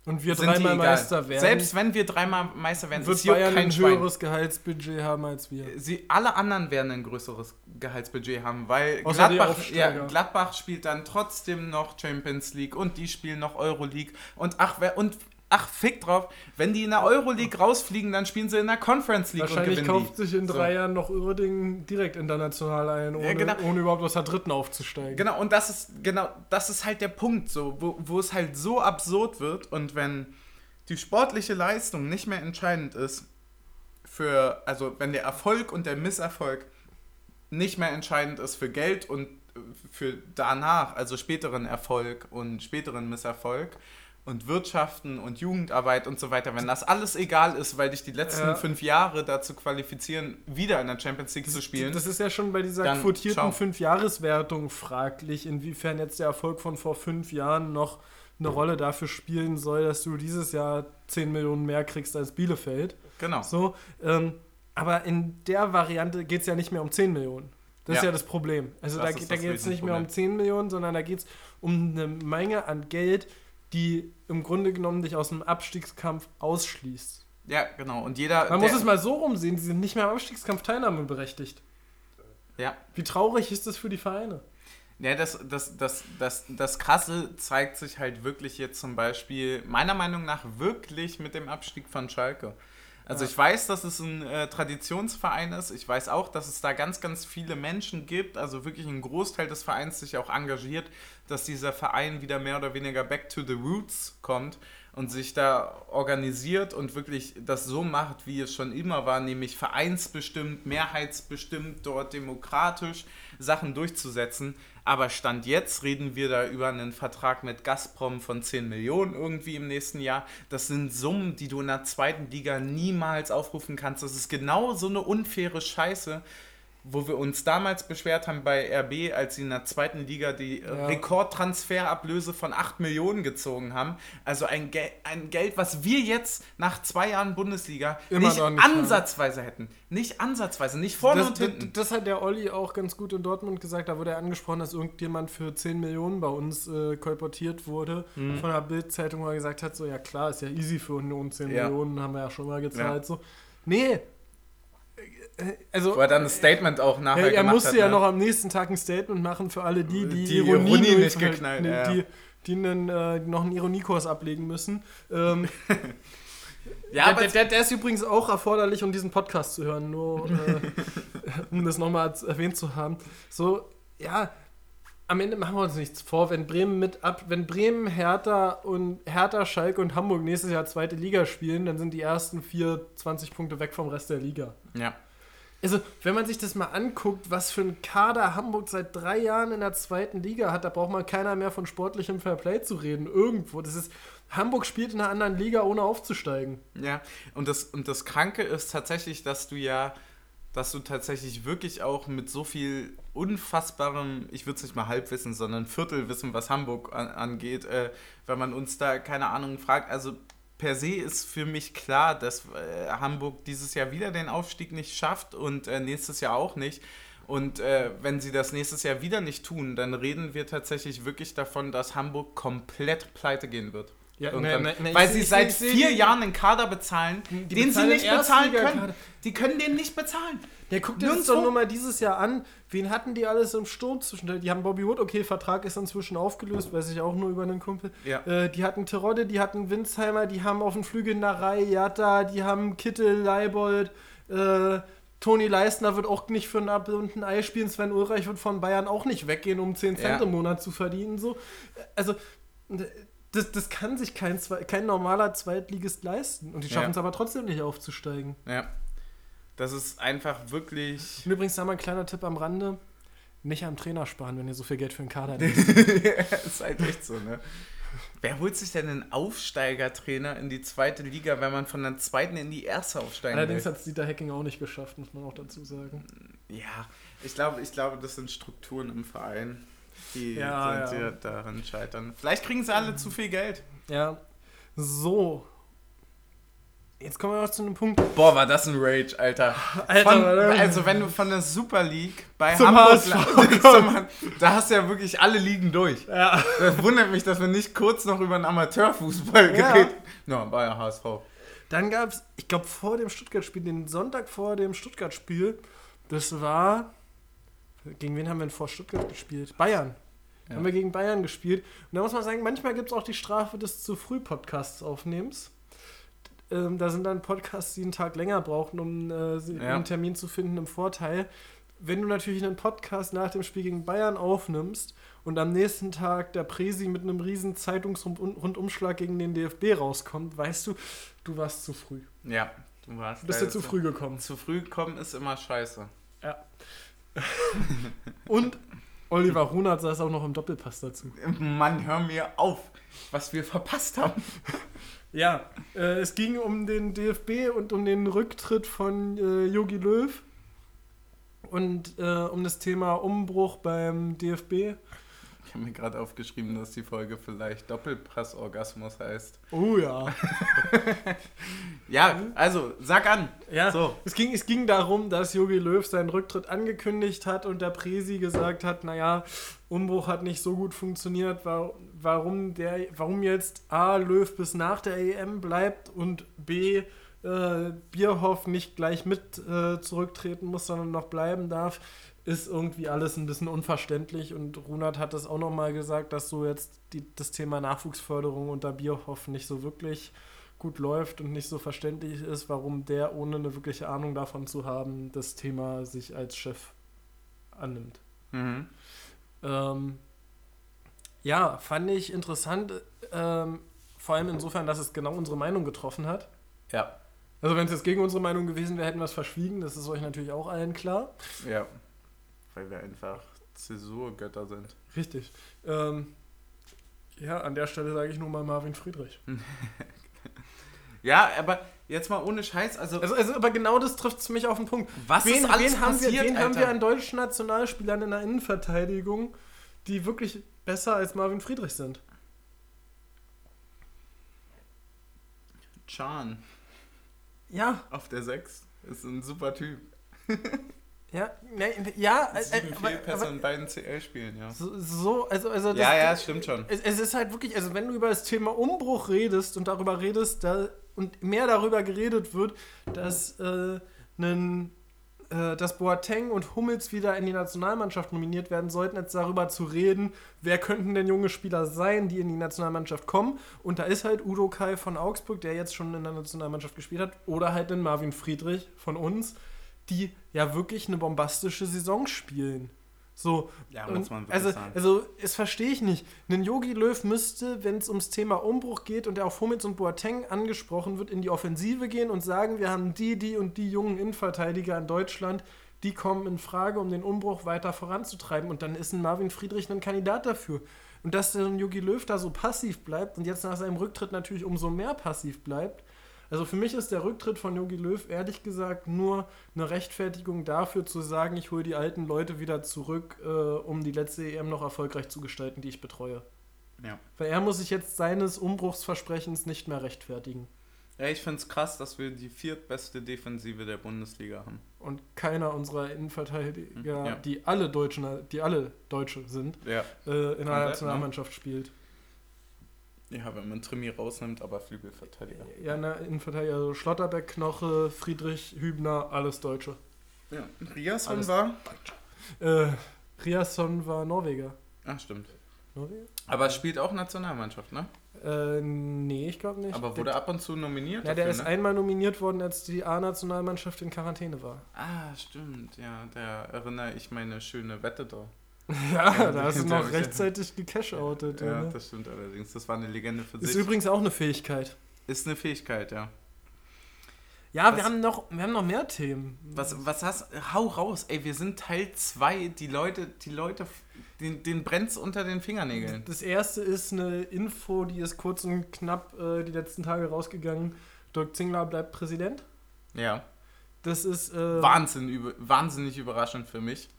Speaker 2: Und wir dreimal. Meister werden,
Speaker 1: Selbst wenn wir dreimal Meister werden,
Speaker 2: wird Bayern
Speaker 1: kein
Speaker 2: ein
Speaker 1: Schwein.
Speaker 2: höheres Gehaltsbudget haben als wir.
Speaker 1: Sie, alle anderen werden ein größeres Gehaltsbudget haben, weil Gladbach, ja, Gladbach spielt dann trotzdem noch Champions League und die spielen noch Euroleague und ach, wer, und ach, fick drauf, wenn die in der Euroleague rausfliegen, dann spielen sie in der Conference League
Speaker 2: Wahrscheinlich
Speaker 1: und gewinnen
Speaker 2: kauft
Speaker 1: die.
Speaker 2: sich in
Speaker 1: So.
Speaker 2: drei Jahren noch Uerdingen direkt international ein, ohne,
Speaker 1: Ja, genau.
Speaker 2: ohne überhaupt aus der dritten aufzusteigen.
Speaker 1: Genau, und das ist, genau, das ist halt der Punkt, so, wo, wo es halt so absurd wird und wenn die sportliche Leistung nicht mehr entscheidend ist für, also wenn der Erfolg und der Misserfolg nicht mehr entscheidend ist für Geld und äh, für danach, also späteren Erfolg und späteren Misserfolg und Wirtschaften und Jugendarbeit und so weiter, wenn das alles egal ist, weil dich die letzten
Speaker 2: Ja.
Speaker 1: fünf Jahre dazu qualifizieren, wieder in der Champions League zu spielen.
Speaker 2: Das ist ja schon bei dieser
Speaker 1: Dann
Speaker 2: quotierten. Fünfjahreswertung fraglich, inwiefern jetzt der Erfolg von vor fünf Jahren noch eine Rolle dafür spielen soll, dass du dieses Jahr 10 Millionen mehr kriegst als Bielefeld.
Speaker 1: genau.
Speaker 2: So, ähm, aber in der Variante geht es ja nicht mehr um 10 Millionen. Das ist
Speaker 1: Ja.
Speaker 2: ja das Problem. Also
Speaker 1: Das
Speaker 2: da, da
Speaker 1: das
Speaker 2: geht es nicht mehr um
Speaker 1: Riesenproblem.
Speaker 2: 10 Millionen, sondern da geht es um eine Menge an Geld, die im Grunde genommen dich aus dem Abstiegskampf ausschließt.
Speaker 1: Ja, genau. Und jeder.
Speaker 2: Man muss es mal so rumsehen, die sind nicht mehr am Abstiegskampf teilnahmeberechtigt.
Speaker 1: Ja.
Speaker 2: Wie traurig ist das für die Vereine?
Speaker 1: Ja, das, das, das, das, das Krasse zeigt sich halt wirklich jetzt zum Beispiel, meiner Meinung nach, wirklich mit dem Abstieg von Schalke. Also
Speaker 2: Ja.
Speaker 1: ich weiß, dass es ein äh, Traditionsverein ist. Ich weiß auch, dass es da ganz, ganz viele Menschen gibt, also wirklich ein Großteil des Vereins sich auch engagiert, dass dieser Verein wieder mehr oder weniger back to the roots kommt und sich da organisiert und wirklich das so macht, wie es schon immer war, nämlich vereinsbestimmt, mehrheitsbestimmt, dort demokratisch Sachen durchzusetzen. Aber Stand jetzt reden wir da über einen Vertrag mit Gazprom von 10 Millionen irgendwie im nächsten Jahr. Das sind Summen, die du in der zweiten Liga niemals aufrufen kannst. Das ist genau so eine unfaire Scheiße, wo wir uns damals beschwert haben bei RB, als sie in der zweiten Liga die äh,
Speaker 2: Ja.
Speaker 1: Rekordtransferablöse von 8 Millionen gezogen haben. Also ein, Gel ein Geld, was wir jetzt nach zwei Jahren Bundesliga
Speaker 2: Immer
Speaker 1: nicht,
Speaker 2: nicht haben.
Speaker 1: ansatzweise hätten. Nicht ansatzweise, nicht vorne
Speaker 2: Das,
Speaker 1: und
Speaker 2: das,
Speaker 1: hinten.
Speaker 2: das hat der Olli auch ganz gut in Dortmund gesagt. Da wurde er angesprochen, dass irgendjemand für 10 Millionen bei uns äh, kolportiert wurde.
Speaker 1: Mhm.
Speaker 2: Von der Bild-Zeitung, wo er gesagt hat: So, ja klar, ist ja easy für Union 10
Speaker 1: Ja.
Speaker 2: Millionen, haben wir ja schon mal gezahlt. So. Nee. Also,
Speaker 1: Wo er dann ein Statement auch nachher
Speaker 2: er, er musste
Speaker 1: hat.
Speaker 2: ja
Speaker 1: ne?
Speaker 2: noch am nächsten Tag ein Statement machen für alle die, die,
Speaker 1: Die
Speaker 2: Ironie,
Speaker 1: Ironie nicht geknallt,
Speaker 2: nee,
Speaker 1: ja.
Speaker 2: die, die einen, äh, noch einen Ironiekurs ablegen müssen. Ähm,
Speaker 1: Ja,
Speaker 2: der, der, der ist übrigens auch erforderlich, um diesen Podcast zu hören, nur äh, um das nochmal erwähnt zu haben. So, ja, am Ende machen wir uns nichts vor, wenn Bremen mit ab, wenn Bremen, Hertha und Hertha, Schalke und Hamburg nächstes Jahr zweite Liga spielen, dann sind die ersten vier 20 Punkte weg vom Rest der Liga.
Speaker 1: ja.
Speaker 2: Also, wenn man sich das mal anguckt, was für ein Kader Hamburg seit drei Jahren in der zweiten Liga hat, da braucht man keiner mehr von sportlichem Fairplay zu reden. Irgendwo. Das ist. Hamburg spielt in einer anderen Liga, ohne aufzusteigen.
Speaker 1: Ja, und das, und das Kranke ist tatsächlich, dass du ja, dass du tatsächlich wirklich auch mit so viel unfassbarem, ich würde es nicht mal Halbwissen, sondern Viertelwissen, was Hamburg an, angeht, äh, wenn man uns da, keine Ahnung, fragt, also per se ist für mich klar, dass äh, Hamburg dieses Jahr wieder den Aufstieg nicht schafft und äh, nächstes Jahr auch nicht. Und äh, wenn sie das nächstes Jahr wieder nicht tun, dann reden wir tatsächlich wirklich davon, dass Hamburg komplett pleite gehen wird.
Speaker 2: Ja,
Speaker 1: Irgendwann.
Speaker 2: ne, ne, ne,
Speaker 1: Weil sie seit vier Jahren einen Kader bezahlen,
Speaker 2: Die
Speaker 1: den sie
Speaker 2: bezahlen
Speaker 1: nicht
Speaker 2: den
Speaker 1: bezahlen können. Die können den nicht bezahlen.
Speaker 2: Ja, guck dir das doch nur mal dieses Jahr an. Wen hatten die alles im Sturm zwischendurch? Die haben Bobby Wood, okay, Vertrag ist inzwischen aufgelöst, weiß ich auch nur über einen Kumpel.
Speaker 1: Ja.
Speaker 2: Äh, die hatten Terodde, die hatten Winsheimer, die haben auf dem Flügel Narei, Jatta, die haben Kittel, Leibold, äh, Toni Leistner wird auch nicht für ein Apfel und ein Ei spielen. Sven Ulreich wird von Bayern auch nicht weggehen, um 10 Cent
Speaker 1: Ja.
Speaker 2: im Monat zu verdienen. So. Also, das, das kann sich kein, kein normaler Zweitligist leisten. Und die schaffen
Speaker 1: Ja.
Speaker 2: es aber trotzdem nicht aufzusteigen.
Speaker 1: Ja. Das ist einfach wirklich.
Speaker 2: Und übrigens da mal ein kleiner Tipp am Rande. Nicht am Trainer sparen, wenn ihr so viel Geld für einen Kader nehmt.
Speaker 1: ist halt echt so, ne? Wer holt sich denn einen Aufsteigertrainer in die zweite Liga, wenn man von der zweiten in die erste aufsteigen
Speaker 2: Allerdings hat es Dieter Hacking auch nicht geschafft, muss man auch dazu sagen.
Speaker 1: Ja, ich glaube, ich glaube, das sind Strukturen im Verein, die,
Speaker 2: Ja, ja.
Speaker 1: daran scheitern. Vielleicht kriegen sie alle zu viel Geld.
Speaker 2: Ja. So. Jetzt kommen wir noch zu einem Punkt.
Speaker 1: Boah, war das ein Rage, Alter.
Speaker 2: Alter,
Speaker 1: Von, also wenn du von der Super League bei
Speaker 2: Zum
Speaker 1: Hamburg
Speaker 2: HSV
Speaker 1: zum, da hast du ja wirklich alle Ligen durch.
Speaker 2: Ja.
Speaker 1: Das wundert mich, dass wir nicht kurz noch über den Amateurfußball
Speaker 2: Ja.
Speaker 1: geredet No, war ja HSV.
Speaker 2: Dann gab es, ich glaube, vor dem Stuttgart-Spiel, den Sonntag vor dem Stuttgart-Spiel, das war. Gegen wen haben wir denn vor Stuttgart gespielt? Bayern.
Speaker 1: Ja.
Speaker 2: Haben wir gegen Bayern gespielt. Und da muss man sagen, manchmal gibt es auch die Strafe des zu früh Podcasts aufnehmens. Ähm, da sind dann Podcasts, die einen Tag länger brauchen, um äh,
Speaker 1: Ja.
Speaker 2: einen Termin zu finden, im Vorteil. Wenn du natürlich einen Podcast nach dem Spiel gegen Bayern aufnimmst und am nächsten Tag der Presi mit einem riesen Zeitungsrundumschlag gegen den DFB rauskommt, weißt du, du warst zu früh.
Speaker 1: Ja, du warst
Speaker 2: Du bist ja
Speaker 1: leider
Speaker 2: zu früh gekommen.
Speaker 1: Zu früh kommen ist immer scheiße.
Speaker 2: Ja. Und Oliver Runert saß auch noch im Doppelpass dazu.
Speaker 1: Mann, hör mir auf, was wir verpasst haben.
Speaker 2: Ja, äh, es ging um den DFB und um den Rücktritt von äh, Jogi Löw und äh, um das Thema Umbruch beim DFB.
Speaker 1: Ich habe mir gerade aufgeschrieben, dass die Folge vielleicht Doppelpass-Orgasmus heißt.
Speaker 2: Oh ja.
Speaker 1: Ja, also, sag an.
Speaker 2: Ja,
Speaker 1: So.
Speaker 2: es, ging, es ging darum, dass Jogi Löw seinen Rücktritt angekündigt hat und der Presi gesagt hat, naja, Umbruch hat nicht so gut funktioniert, wa- warum, der, warum jetzt A, Löw bis nach der EM bleibt und B, äh, Bierhoff nicht gleich mit äh, zurücktreten muss, sondern noch bleiben darf, ist irgendwie alles ein bisschen unverständlich und Runert hat das auch nochmal gesagt, dass so jetzt die, das Thema Nachwuchsförderung unter Bierhoff nicht so wirklich gut läuft und nicht so verständlich ist, warum der, ohne eine wirkliche Ahnung davon zu haben, das Thema sich als Chef annimmt.
Speaker 1: Mhm.
Speaker 2: Ähm, ja, fand ich interessant, ähm, vor allem insofern, dass es genau unsere Meinung getroffen hat.
Speaker 1: Ja.
Speaker 2: Also wenn es jetzt gegen unsere Meinung gewesen wäre, hätten wir es verschwiegen, das ist euch natürlich auch allen klar.
Speaker 1: Ja. Weil wir einfach Zäsurgötter sind.
Speaker 2: Richtig. Ähm, ja, an der Stelle sage ich nur mal Marvin Friedrich.
Speaker 1: Ja, aber jetzt mal ohne Scheiß, also,
Speaker 2: Also, also aber genau das trifft es mich auf den Punkt.
Speaker 1: was
Speaker 2: Wen,
Speaker 1: ist alles
Speaker 2: wen, haben, wir,
Speaker 1: passiert,
Speaker 2: wen haben
Speaker 1: Alter?
Speaker 2: wir an deutschen Nationalspielern in der Innenverteidigung, die wirklich besser als Marvin Friedrich sind?
Speaker 1: Chan
Speaker 2: Ja,
Speaker 1: auf der 6 ist ein super Typ.
Speaker 2: ja, ne, ja, äh,
Speaker 1: Sieben
Speaker 2: äh,
Speaker 1: Fehlpässe in beiden CL-Spielen, ja.
Speaker 2: so, so, also, also das,
Speaker 1: Ja, ja, es stimmt schon.
Speaker 2: Es, es ist halt wirklich, also wenn du über das Thema Umbruch redest und darüber redest, da, und mehr darüber geredet wird, dass, äh, nen, äh, dass Boateng und Hummels wieder in die Nationalmannschaft nominiert werden sollten, als darüber zu reden, wer könnten denn junge Spieler sein, die in die Nationalmannschaft kommen. Und da ist halt Udo Kai von Augsburg, der jetzt schon in der Nationalmannschaft gespielt hat, oder halt den Marvin Friedrich von uns, die ja wirklich eine bombastische Saison spielen. So,
Speaker 1: Ja, muss man wirklich
Speaker 2: also,
Speaker 1: sagen.
Speaker 2: also, es verstehe ich nicht. Ein Yogi Löw müsste, wenn es ums Thema Umbruch geht und er auf Hummels und Boateng angesprochen wird, in die Offensive gehen und sagen, wir haben die, die und die jungen Innenverteidiger in Deutschland, die kommen in Frage, um den Umbruch weiter voranzutreiben. Und dann ist ein Marvin Friedrich ein Kandidat dafür. Und dass der Yogi Löw da so passiv bleibt und jetzt nach seinem Rücktritt natürlich umso mehr passiv bleibt. Also für mich ist der Rücktritt von Yogi Löw ehrlich gesagt nur eine Rechtfertigung dafür zu sagen, ich hole die alten Leute wieder zurück, äh, um die letzte EM noch erfolgreich zu gestalten, die ich betreue.
Speaker 1: Ja.
Speaker 2: Weil er muss sich jetzt seines Umbruchsversprechens nicht mehr rechtfertigen.
Speaker 1: Ja, ich finde es krass, dass wir die viertbeste Defensive der Bundesliga haben.
Speaker 2: Und keiner unserer Innenverteidiger,
Speaker 1: Ja.
Speaker 2: die alle Deutschen, die alle Deutsche sind,
Speaker 1: Ja.
Speaker 2: äh, in
Speaker 1: Komplett,
Speaker 2: der Nationalmannschaft spielt.
Speaker 1: Ja, wenn man Trimi rausnimmt, aber Flügelverteidiger.
Speaker 2: Ja, na, Innenverteidiger, also Schlotterbeck, Knoche, Friedrich, Hübner, alles Deutsche.
Speaker 1: Ja. Riasson
Speaker 2: Alles-
Speaker 1: war?
Speaker 2: Äh, Riasson war Norweger.
Speaker 1: Ach, stimmt.
Speaker 2: Norweger?
Speaker 1: Aber spielt auch Nationalmannschaft, ne?
Speaker 2: Äh, nee, ich glaube nicht.
Speaker 1: Aber wurde
Speaker 2: der,
Speaker 1: ab und zu nominiert
Speaker 2: ja, der
Speaker 1: dafür,
Speaker 2: ist
Speaker 1: ne?
Speaker 2: einmal nominiert worden, als die A-Nationalmannschaft in Quarantäne war.
Speaker 1: Ah, stimmt, ja, da erinnere ich meine schöne Wette da.
Speaker 2: Ja,
Speaker 1: Ja,
Speaker 2: da hast du noch rechtzeitig gecash-outet.
Speaker 1: Ja,
Speaker 2: oder?
Speaker 1: das stimmt allerdings. Das war eine Legende für
Speaker 2: Ist
Speaker 1: sich.
Speaker 2: übrigens auch eine Fähigkeit.
Speaker 1: Ist eine Fähigkeit, ja.
Speaker 2: Ja,
Speaker 1: Was-
Speaker 2: wir haben, noch, wir haben noch mehr Themen.
Speaker 1: Was, was hast Hau raus, ey, wir sind Teil 2. Die Leute, die Leute, den, den brennt's unter den Fingernägeln.
Speaker 2: Das erste ist eine Info, die ist kurz und knapp äh, die letzten Tage rausgegangen. Dirk Zingler bleibt Präsident.
Speaker 1: Ja.
Speaker 2: Das ist. Äh,
Speaker 1: Wahnsinn, über, wahnsinnig überraschend für mich.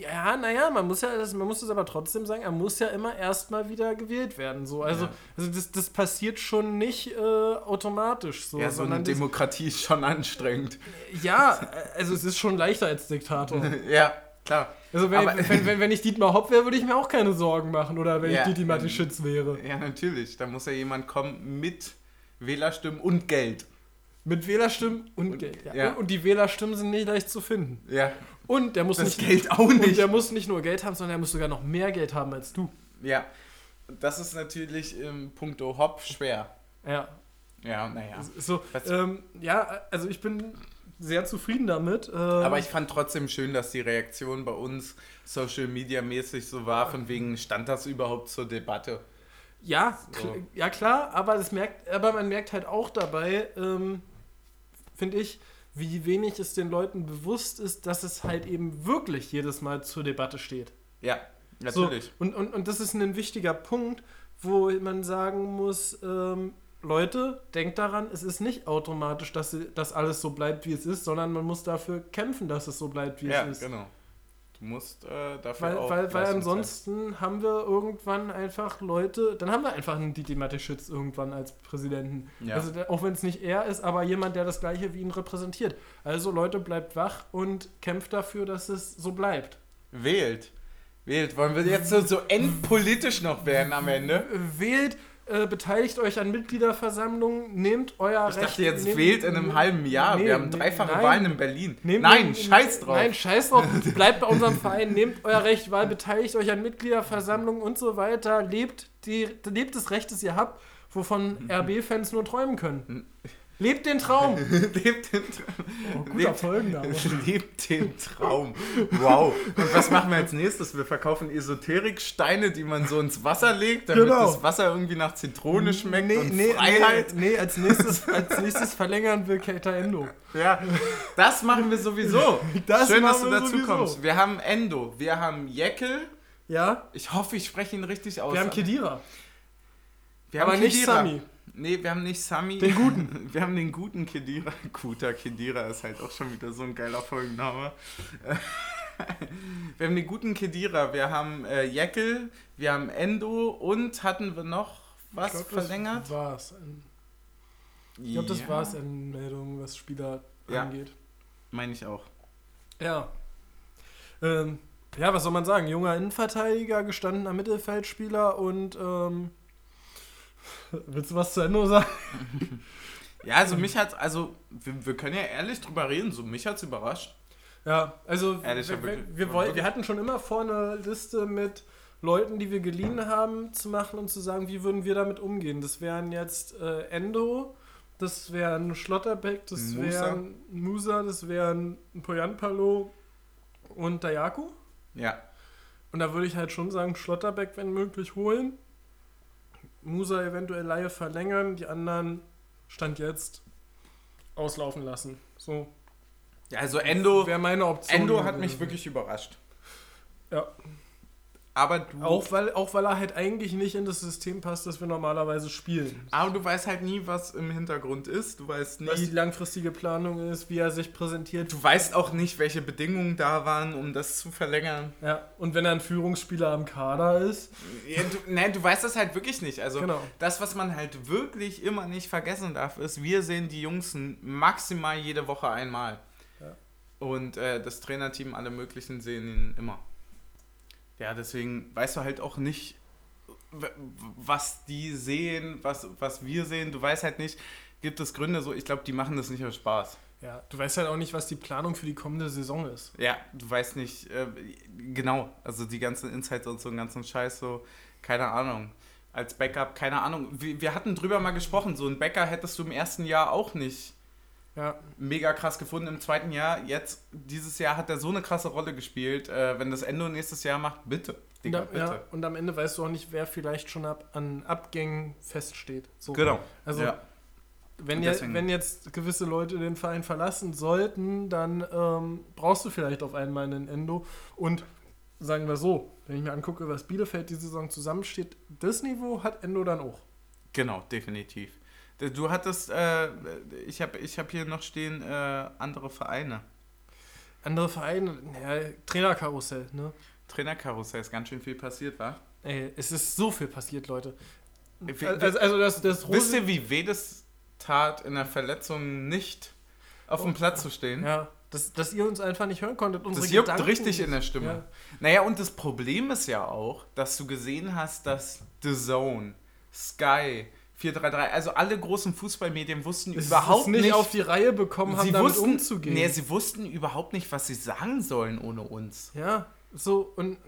Speaker 2: Ja, naja, man muss ja, das, man muss es aber trotzdem sagen, er muss ja immer erstmal wieder gewählt werden. So. Also,
Speaker 1: Ja.
Speaker 2: also das, das passiert schon nicht äh, automatisch so.
Speaker 1: ja, so eine Demokratie ist schon anstrengend.
Speaker 2: Ja, also es ist schon leichter als Diktator.
Speaker 1: ja, klar.
Speaker 2: Also wenn,
Speaker 1: Aber-
Speaker 2: wenn, wenn, wenn ich Dietmar Hopp wäre, würde ich mir auch keine Sorgen machen. Oder wenn
Speaker 1: Ja,
Speaker 2: ich Didi
Speaker 1: ähm,
Speaker 2: Matischitz wäre.
Speaker 1: Ja, natürlich. Da muss ja jemand kommen mit Wählerstimmen und Geld.
Speaker 2: Mit Wählerstimmen und,
Speaker 1: Und-
Speaker 2: Geld. Ja.
Speaker 1: ja.
Speaker 2: Und die Wählerstimmen sind nicht leicht zu finden.
Speaker 1: Ja,
Speaker 2: Und der muss
Speaker 1: das
Speaker 2: nicht
Speaker 1: Geld auch
Speaker 2: Und
Speaker 1: nicht.
Speaker 2: der muss nicht nur Geld haben, sondern er muss sogar noch mehr Geld haben als du.
Speaker 1: Ja, das ist natürlich im Punkto Hop schwer.
Speaker 2: Ja.
Speaker 1: Ja, naja.
Speaker 2: So, ähm, ja, also ich bin sehr zufrieden damit. Äh,
Speaker 1: Aber ich fand trotzdem schön, dass die Reaktion bei uns Social Media mäßig so war, von wegen stand das überhaupt zur Debatte.
Speaker 2: ja,
Speaker 1: So.
Speaker 2: kl- ja klar, aber das merkt, aber man merkt halt auch dabei, ähm, finde ich, wie wenig es den Leuten bewusst ist, dass es halt eben wirklich jedes Mal zur Debatte steht.
Speaker 1: Ja, natürlich.
Speaker 2: So, und, und, und das ist ein wichtiger Punkt, wo man sagen muss, ähm, Leute, denkt daran, es ist nicht automatisch, dass, dass alles so bleibt, wie es ist, sondern man muss dafür kämpfen, dass es so bleibt, wie
Speaker 1: ja,
Speaker 2: es ist.
Speaker 1: genau. Du musst äh, dafür
Speaker 2: Weil,
Speaker 1: auch
Speaker 2: weil, weil ansonsten haben wir irgendwann einfach Leute, dann haben wir einfach einen Didi Mateschitz irgendwann als Präsidenten.
Speaker 1: Ja.
Speaker 2: Also auch wenn es nicht er ist, aber jemand, der das gleiche wie ihn repräsentiert. Also Leute, bleibt wach und kämpft dafür, dass es so bleibt.
Speaker 1: Wählt. Wählt. Wollen wir jetzt so, so endpolitisch noch werden am Ende?
Speaker 2: Wählt, äh, beteiligt euch an Mitgliederversammlungen, nehmt euer
Speaker 1: Ich
Speaker 2: Recht.
Speaker 1: dachte jetzt,
Speaker 2: nehmt-
Speaker 1: wählt in einem halben Jahr.
Speaker 2: Nee,
Speaker 1: wir haben dreifache
Speaker 2: nein.
Speaker 1: Wahlen in Berlin.
Speaker 2: Nehmt-
Speaker 1: nein,
Speaker 2: nehmt-
Speaker 1: scheiß drauf.
Speaker 2: Nein, scheiß drauf. Bleibt bei unserem Verein, nehmt euer Recht wahr, beteiligt euch an Mitgliederversammlungen und so weiter. Lebt, die, lebt das Recht, das ihr habt. wovon. RB-Fans nur träumen können. Lebt den Traum!
Speaker 1: Lebt den Traum.
Speaker 2: Oh, guter
Speaker 1: Lebt-
Speaker 2: Folgenname.
Speaker 1: Lebt den Traum. Wow. Und was machen wir als nächstes? Wir verkaufen Esoteriksteine, die man so ins Wasser legt, damit
Speaker 2: Genau.
Speaker 1: das Wasser irgendwie nach Zitrone schmeckt
Speaker 2: Nee,
Speaker 1: und
Speaker 2: nee,
Speaker 1: Freiheit.
Speaker 2: nee, nee, als nächstes, als nächstes verlängern wir Keita Endo.
Speaker 1: Ja, das machen wir sowieso.
Speaker 2: Das
Speaker 1: Schön, dass du dazu
Speaker 2: sowieso.
Speaker 1: kommst. Wir haben Endo, wir haben Jekyll.
Speaker 2: Ja,
Speaker 1: Ich hoffe, ich spreche ihn richtig aus.
Speaker 2: wir haben Kedira.
Speaker 1: Wir
Speaker 2: aber
Speaker 1: haben
Speaker 2: nicht. Sami.
Speaker 1: Nee, wir haben nicht Sami.
Speaker 2: Den guten.
Speaker 1: Wir haben den guten Kedira. Guter Kedira ist halt auch schon wieder so ein geiler Folgenname. wir haben den guten Kedira, wir haben äh, Jekyll, wir haben Endo und hatten wir noch was
Speaker 2: Ich glaub,
Speaker 1: verlängert?
Speaker 2: Das war's. Ich glaube, das
Speaker 1: Ja,
Speaker 2: war's an Meldungen, was Spieler
Speaker 1: Ja.
Speaker 2: angeht.
Speaker 1: Meine ich auch.
Speaker 2: Ja. Ähm, ja, was soll man sagen? Junger Innenverteidiger, gestandener Mittelfeldspieler und ähm, willst du was zu Ende sagen?
Speaker 1: Ja, also mich hat also wir, wir können ja ehrlich drüber reden, so mich hat's überrascht.
Speaker 2: Ja, also
Speaker 1: Ehrlich,
Speaker 2: wir, wir, wir, woll- wir hatten schon immer vor eine Liste mit Leuten, die wir geliehen haben, zu machen und zu sagen, wie würden wir damit umgehen. Das wären jetzt äh, Endo, das wären Schlotterbeck, das wären Musa, das wären Poyanpalo und Dayaku.
Speaker 1: Ja.
Speaker 2: Und da würde ich halt schon sagen, Schlotterbeck, wenn möglich, holen. Musa eventuell Laie verlängern, die anderen Stand jetzt auslaufen lassen. So
Speaker 1: Ja, also Endo
Speaker 2: wäre meine Option.
Speaker 1: Endo hat mich wirklich überrascht.
Speaker 2: Ja.
Speaker 1: Aber du
Speaker 2: Auch weil, auch weil er halt eigentlich nicht in das System passt, das wir normalerweise spielen.
Speaker 1: aber du weißt halt nie, was im Hintergrund ist. Du weißt nie
Speaker 2: Was die langfristige Planung ist, wie er sich präsentiert.
Speaker 1: Du weißt auch nicht, welche Bedingungen da waren, um das zu verlängern.
Speaker 2: Ja, und wenn er ein Führungsspieler am Kader ist.
Speaker 1: Ja, du, nein, du weißt das halt wirklich nicht. Also
Speaker 2: Genau.
Speaker 1: das, was man halt wirklich immer nicht vergessen darf, ist, wir sehen die Jungs maximal jede Woche einmal.
Speaker 2: Ja.
Speaker 1: Und äh, das Trainerteam, alle möglichen sehen ihn immer. Ja, deswegen weißt du halt auch nicht, was die sehen, was, was wir sehen. Du weißt halt nicht, gibt es Gründe so, ich glaube, die machen das nicht aus Spaß.
Speaker 2: Ja, du weißt halt auch nicht, was die Planung für die kommende Saison ist.
Speaker 1: Ja, du weißt nicht, äh, genau, also die ganzen Insights und so einen ganzen Scheiß, so, keine Ahnung. Als Backup, keine Ahnung. Wir, wir hatten drüber mal gesprochen, so ein Backup hättest du im ersten Jahr auch nicht
Speaker 2: Ja,
Speaker 1: mega krass gefunden. Im zweiten Jahr, jetzt, dieses Jahr hat er so eine krasse Rolle gespielt. Äh, wenn das Endo nächstes Jahr macht, bitte.
Speaker 2: und,
Speaker 1: Digga,
Speaker 2: am,
Speaker 1: bitte.
Speaker 2: ja, und am Ende weißt du auch nicht, wer vielleicht schon ab, an Abgängen feststeht. So.
Speaker 1: Genau.
Speaker 2: Also,
Speaker 1: ja.
Speaker 2: wenn,
Speaker 1: Und deswegen-
Speaker 2: wenn jetzt gewisse Leute den Verein verlassen sollten, dann ähm, brauchst du vielleicht auf einmal einen Endo. Und sagen wir so, wenn ich mir angucke, was Bielefeld die Saison zusammensteht, das Niveau hat Endo dann auch.
Speaker 1: Genau, definitiv. Du hattest, äh, ich habe ich hab hier noch stehen, äh, andere Vereine.
Speaker 2: Andere Vereine, ja, Trainerkarussell, ne?
Speaker 1: Trainerkarussell ist ganz schön viel passiert, war?
Speaker 2: Ey, es ist so viel passiert, Leute.
Speaker 1: Wie-
Speaker 2: Also, also das, das
Speaker 1: Wisst ihr, wie weh das tat, in der Verletzung nicht auf dem Platz zu stehen?
Speaker 2: Ja, dass, dass ihr uns einfach nicht hören konntet. Unsere
Speaker 1: Das juckt
Speaker 2: Gedanken-
Speaker 1: richtig in der Stimme.
Speaker 2: Ja.
Speaker 1: Naja, und das Problem ist ja auch, dass du gesehen hast, dass The Zone, Sky, 433, also alle großen Fußballmedien wussten
Speaker 2: Es
Speaker 1: überhaupt
Speaker 2: nicht,
Speaker 1: nicht,
Speaker 2: auf die Reihe bekommen haben,
Speaker 1: sie
Speaker 2: damit
Speaker 1: wussten,
Speaker 2: umzugehen.
Speaker 1: Nee, sie wussten überhaupt nicht, was sie sagen sollen ohne uns.
Speaker 2: ja, so und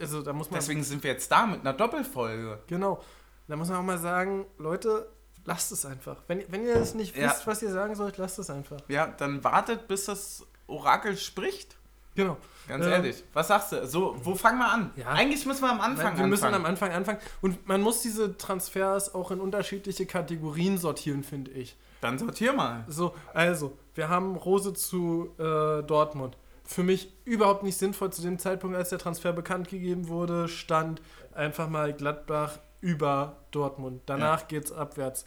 Speaker 2: also da muss man
Speaker 1: Deswegen sind wir jetzt da mit einer Doppelfolge.
Speaker 2: genau, da muss man auch mal sagen, Leute, lasst es einfach. Wenn, wenn ihr es nicht
Speaker 1: Ja.
Speaker 2: wisst, was ihr sagen sollt, lasst es einfach.
Speaker 1: Ja, dann wartet, bis das Orakel spricht.
Speaker 2: Genau.
Speaker 1: Ganz
Speaker 2: Ähm,
Speaker 1: ehrlich. Was sagst du? So, wo fangen wir an?
Speaker 2: Ja.
Speaker 1: Eigentlich müssen wir am Anfang
Speaker 2: wir müssen
Speaker 1: anfangen.
Speaker 2: am Anfang anfangen und man muss diese Transfers auch in unterschiedliche Kategorien sortieren, finde ich.
Speaker 1: Dann sortier mal.
Speaker 2: So, also, wir haben Rose zu äh, Dortmund. Für mich überhaupt nicht sinnvoll zu dem Zeitpunkt, als der Transfer bekannt gegeben wurde, stand einfach mal Gladbach über Dortmund. Danach geht's abwärts.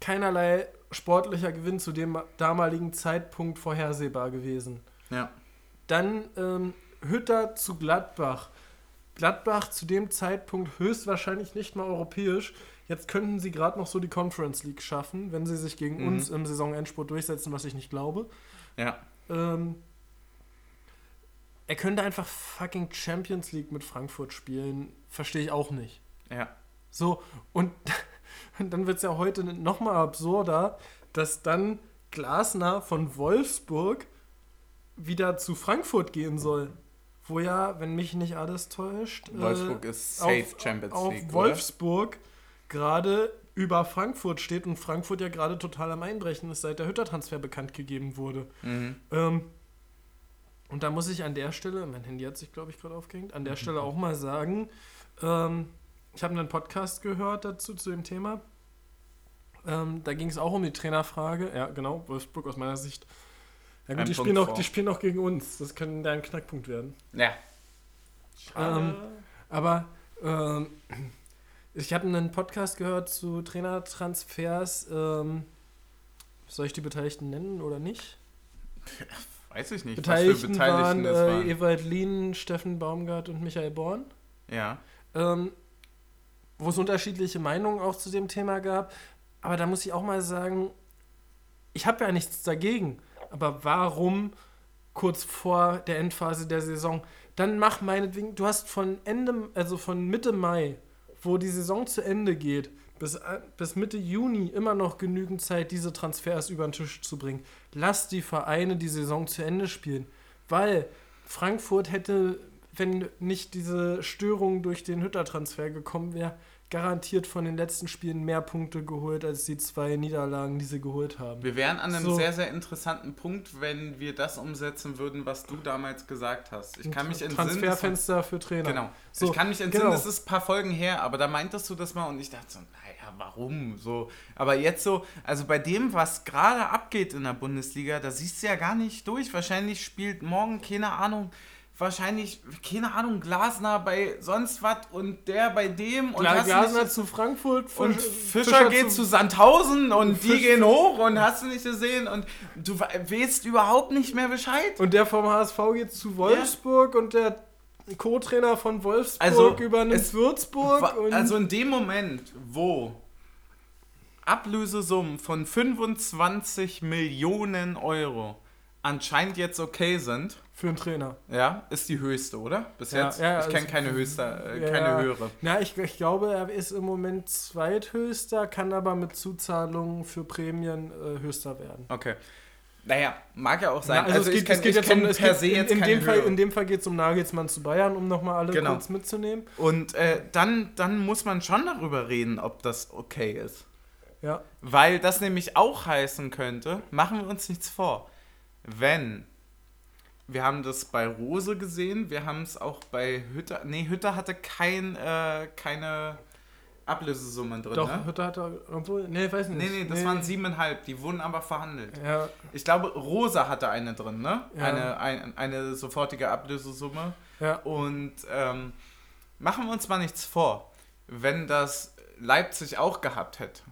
Speaker 2: Keinerlei sportlicher Gewinn zu dem damaligen Zeitpunkt vorhersehbar gewesen.
Speaker 1: Ja.
Speaker 2: Dann ähm, Hütter zu Gladbach. Gladbach zu dem Zeitpunkt höchstwahrscheinlich nicht mal europäisch. Jetzt könnten sie gerade noch so die Conference League schaffen, wenn sie sich gegen
Speaker 1: Mhm.
Speaker 2: uns im Saisonendspurt durchsetzen, was ich nicht glaube.
Speaker 1: Ja.
Speaker 2: Ähm, er könnte einfach fucking Champions League mit Frankfurt spielen. Verstehe ich auch nicht.
Speaker 1: Ja.
Speaker 2: So, und, und dann wird es ja heute nochmal absurder, dass dann Glasner von Wolfsburg wieder zu Frankfurt gehen soll. Wo ja, wenn mich nicht alles täuscht,
Speaker 1: Wolfsburg
Speaker 2: äh,
Speaker 1: ist safe
Speaker 2: auf,
Speaker 1: Champions
Speaker 2: auf
Speaker 1: League.
Speaker 2: Wolfsburg gerade über Frankfurt steht und Frankfurt ja gerade total am Einbrechen ist, seit der Hütter-Transfer bekannt gegeben wurde.
Speaker 1: Mhm.
Speaker 2: Ähm, und da muss ich an der Stelle, mein Handy hat sich, glaube ich, gerade aufgehängt, an der Stelle auch mal sagen, ähm, ich habe einen Podcast gehört dazu, zu dem Thema. Ähm, da ging es auch um die Trainerfrage. Ja, genau, Wolfsburg aus meiner Sicht. Ja gut, die
Speaker 1: Punkt
Speaker 2: spielen, auch, die spielen auch gegen uns. Das könnte da ein Knackpunkt werden.
Speaker 1: Ja.
Speaker 2: Ähm, aber ähm, ich habe einen Podcast gehört zu Trainertransfers. Ähm, soll ich die Beteiligten nennen oder nicht?
Speaker 1: Weiß ich nicht.
Speaker 2: Beteiligten, waren,
Speaker 1: das
Speaker 2: äh,
Speaker 1: waren.
Speaker 2: Ewald Lien, Steffen Baumgart und Michael Born.
Speaker 1: Ja.
Speaker 2: Ähm, wo es unterschiedliche Meinungen auch zu dem Thema gab. Aber da muss ich auch mal sagen, ich habe ja nichts dagegen. Aber warum kurz vor der Endphase der Saison? Dann mach meinetwegen, du hast von Ende, also von Mitte Mai, wo die Saison zu Ende geht, bis, äh, bis Mitte Juni immer noch genügend Zeit, diese Transfers über den Tisch zu bringen. Lass die Vereine die Saison zu Ende spielen. Weil Frankfurt hätte, wenn nicht diese Störung durch den Hütter-Transfer gekommen wäre, garantiert von den letzten Spielen mehr Punkte geholt, als die zwei Niederlagen, die sie geholt haben.
Speaker 1: Wir wären an einem
Speaker 2: So.
Speaker 1: sehr, sehr interessanten Punkt, wenn wir das umsetzen würden, was du damals gesagt hast. Ich kann mich entsinnen. das
Speaker 2: Transferfenster für Trainer.
Speaker 1: Genau.
Speaker 2: So,
Speaker 1: ich kann mich entsinnen,
Speaker 2: genau.
Speaker 1: das ist ein paar Folgen her, aber da meintest du das mal und ich dachte so, naja, warum so? Aber jetzt so, also bei dem, was gerade abgeht in der Bundesliga, da siehst du ja gar nicht durch. Wahrscheinlich spielt morgen, keine Ahnung, wahrscheinlich, keine Ahnung, Glasner bei sonst was und der bei dem und, du
Speaker 2: Glasner
Speaker 1: nicht,
Speaker 2: zu Frankfurt
Speaker 1: und
Speaker 2: Fisch-
Speaker 1: Fischer, geht zu Sandhausen und die
Speaker 2: Fisch-
Speaker 1: gehen hoch und hast du nicht gesehen und du weißt überhaupt nicht mehr Bescheid.
Speaker 2: Und der vom HSV geht zu Wolfsburg und der Co-Trainer von Wolfsburg
Speaker 1: Also,
Speaker 2: übernimmt
Speaker 1: es
Speaker 2: Würzburg.
Speaker 1: Also in dem Moment, wo Ablösesummen von 25 Millionen Euro anscheinend jetzt okay sind,
Speaker 2: für einen Trainer.
Speaker 1: ja, ist die höchste, oder? Bis
Speaker 2: Ja,
Speaker 1: jetzt?
Speaker 2: ja,
Speaker 1: ich kenne
Speaker 2: also-
Speaker 1: keine höchste, äh,
Speaker 2: Ja,
Speaker 1: keine höhere.
Speaker 2: Na, ich, ich glaube, er ist im Moment zweithöchster, kann aber mit Zuzahlungen für Prämien äh, höchster werden.
Speaker 1: Okay. Naja, mag ja auch sein.
Speaker 2: Na, also, es
Speaker 1: ich
Speaker 2: geht,
Speaker 1: kenn-
Speaker 2: es geht jetzt um, es
Speaker 1: per se
Speaker 2: in,
Speaker 1: jetzt
Speaker 2: in, dem Fall, in dem Fall geht es um Nagelsmann zu Bayern, um nochmal alle
Speaker 1: Genau.
Speaker 2: kurz mitzunehmen.
Speaker 1: Und äh, dann, dann muss man schon darüber reden, ob das okay ist.
Speaker 2: Ja.
Speaker 1: Weil das nämlich auch heißen könnte, machen wir uns nichts vor, wenn, wir haben das bei Rose gesehen, wir haben es auch bei Hütter, nee, Hütter hatte kein, äh, keine Ablösesummen drin,
Speaker 2: Doch,
Speaker 1: ne?
Speaker 2: Hütter hat er, obwohl, nee, weiß nicht.
Speaker 1: Nee, nee, das waren siebeneinhalb, die wurden aber verhandelt.
Speaker 2: Ja,
Speaker 1: Ich glaube, Rosa hatte eine drin, ne?
Speaker 2: Ja.
Speaker 1: Eine, ein, eine sofortige Ablösesumme.
Speaker 2: ja.
Speaker 1: Und ähm, machen wir uns mal nichts vor, wenn das Leipzig auch gehabt hätte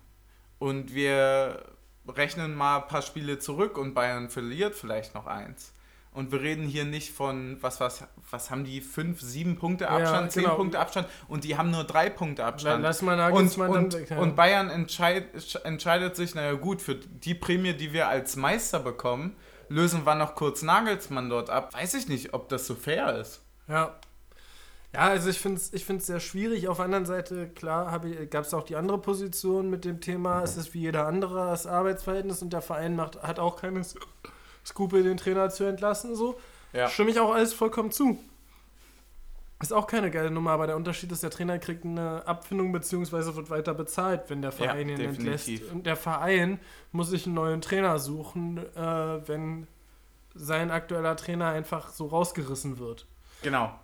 Speaker 1: und wir rechnen mal ein paar Spiele zurück und Bayern verliert vielleicht noch eins. Und wir reden hier nicht von, was, was, was haben die, fünf, sieben Punkte
Speaker 2: Ja,
Speaker 1: Abstand, zehn
Speaker 2: genau.
Speaker 1: Punkte Abstand und die haben nur drei Punkte Abstand.
Speaker 2: Lass mal
Speaker 1: Und,
Speaker 2: Nagelsmann
Speaker 1: und,
Speaker 2: dann. Ja.
Speaker 1: und Bayern entscheid, entscheidet sich, naja gut, für die Prämie, die wir als Meister bekommen, lösen wir noch kurz Nagelsmann dort ab. Weiß ich nicht, ob das so fair ist.
Speaker 2: Ja. Ja, also ich finde es ich find's sehr schwierig. Auf der anderen Seite, klar, gab es auch die andere Position mit dem Thema, es ist wie jeder andere das Arbeitsverhältnis und der Verein macht, hat auch keine S- Skrupel, den Trainer zu entlassen. So.
Speaker 1: Ja.
Speaker 2: Stimme ich auch alles vollkommen zu. Ist auch keine geile Nummer, aber der Unterschied ist, der Trainer kriegt eine Abfindung bzw. wird weiter bezahlt, wenn der Verein ihn
Speaker 1: definitiv.
Speaker 2: entlässt. Und der Verein muss sich einen neuen Trainer suchen, äh, wenn sein aktueller Trainer einfach so rausgerissen wird.
Speaker 1: Genau.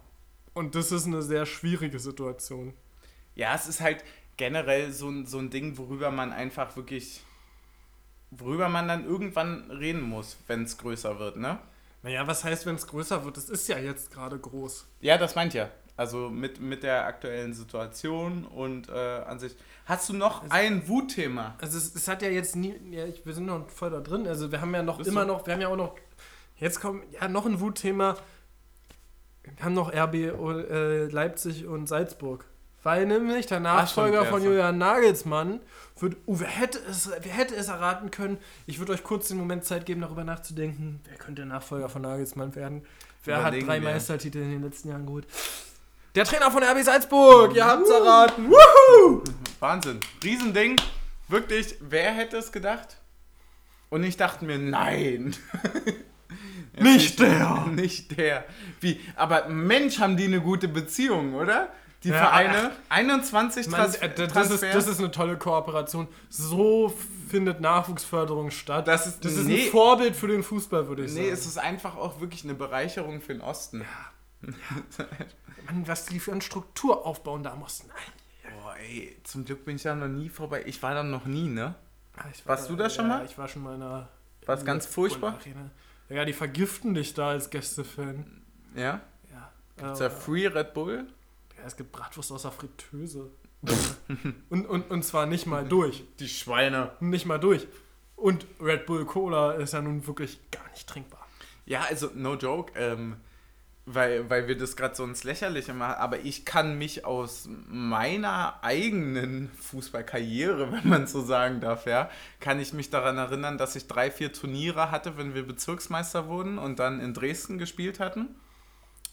Speaker 2: Und das ist eine sehr schwierige Situation.
Speaker 1: Ja, es ist halt generell so, ein- so ein Ding, worüber man einfach wirklich, worüber man dann irgendwann reden muss, wenn es größer wird, ne?
Speaker 2: Naja, was heißt, wenn es größer wird? Es ist ja jetzt gerade groß.
Speaker 1: Ja, das meint ja. Also mit, mit der aktuellen Situation und äh, an sich. Hast du noch ein Wutthema?
Speaker 2: Also es, es hat ja jetzt nie, ja, ich, wir sind noch voll da drin. Also wir haben ja noch
Speaker 1: Bist
Speaker 2: immer
Speaker 1: du?
Speaker 2: noch, wir haben ja auch noch, jetzt kommt ja noch ein Wutthema. Wir haben noch RB äh, Leipzig und Salzburg. Weil nämlich der Nachfolger
Speaker 1: stimmt,
Speaker 2: von. Julian Nagelsmann wird, oh, wer hätte es, wer hätte es erraten können? Ich würde euch kurz den Moment Zeit geben, darüber nachzudenken, wer könnte der Nachfolger von Nagelsmann werden? Wer
Speaker 1: Überlegen
Speaker 2: hat drei
Speaker 1: wir.
Speaker 2: Meistertitel in den letzten Jahren geholt? Der Trainer von RB Salzburg, ihr habt's erraten. Wuhu!
Speaker 1: Wahnsinn. Riesending. Wirklich, wer hätte es gedacht? Und ich dachte mir, nein.
Speaker 2: Nicht der.
Speaker 1: Nicht der. Wie? Aber Mensch, haben die eine gute Beziehung, oder? Die
Speaker 2: Ja,
Speaker 1: Vereine, 21
Speaker 2: Mann,
Speaker 1: Trans
Speaker 2: äh, das, ist,
Speaker 1: Transfers.
Speaker 2: das ist eine tolle Kooperation. So findet Nachwuchsförderung statt.
Speaker 1: Das ist-
Speaker 2: das ist
Speaker 1: nee.
Speaker 2: ein Vorbild für den Fußball, würde ich
Speaker 1: nee,
Speaker 2: sagen.
Speaker 1: es ist einfach auch wirklich eine Bereicherung für den Osten.
Speaker 2: Mann, was die für eine Struktur aufbauen da mussten.
Speaker 1: Boah, ey, zum Glück bin ich da noch nie vorbei. Ich war da noch nie, ne?
Speaker 2: Ah, Ich
Speaker 1: Warst du da schon
Speaker 2: ja,
Speaker 1: mal?
Speaker 2: Ich war schon mal in einer.
Speaker 1: War's
Speaker 2: in
Speaker 1: ganz furchtbar?
Speaker 2: Arena. Ja, die vergiften dich da als Gästefan.
Speaker 1: Ja?
Speaker 2: Ja.
Speaker 1: Gibt's da Free Red Bull?
Speaker 2: Es gibt Bratwurst aus der Fritteuse. und, und, und zwar nicht mal durch.
Speaker 1: Die Schweine.
Speaker 2: Nicht mal durch. Und Red Bull Cola ist ja nun wirklich gar nicht trinkbar.
Speaker 1: Ja, also no joke, ähm, weil, weil wir das gerade so ins Lächerliche machen, aber ich kann mich aus meiner eigenen Fußballkarriere, wenn man so sagen darf, ja, kann ich mich daran erinnern, dass ich drei, vier Turniere hatte, wenn wir Bezirksmeister wurden und dann in Dresden gespielt hatten.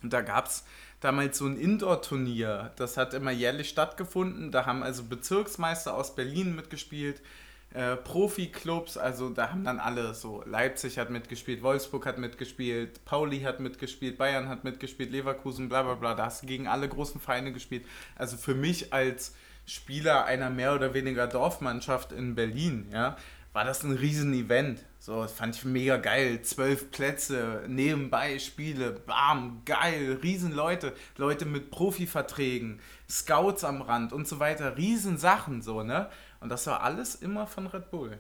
Speaker 1: Und da gab es damals so ein Indoor-Turnier, das hat immer jährlich stattgefunden. Da haben also Bezirksmeister aus Berlin mitgespielt, äh, Profi-Clubs, also da haben dann alle so, Leipzig hat mitgespielt, Wolfsburg hat mitgespielt, Pauli hat mitgespielt, Bayern hat mitgespielt, Leverkusen, bla bla bla, da hast du gegen alle großen Vereine gespielt. Also für mich als Spieler einer mehr oder weniger Dorfmannschaft in Berlin, ja, war das ein riesen Event. So, das fand ich mega geil. Zwölf Plätze, nebenbei Spiele, bam, geil, riesen Leute, Leute mit Profiverträgen, Scouts am Rand und so weiter, riesen Sachen so, ne? Und das war alles immer von Red Bull.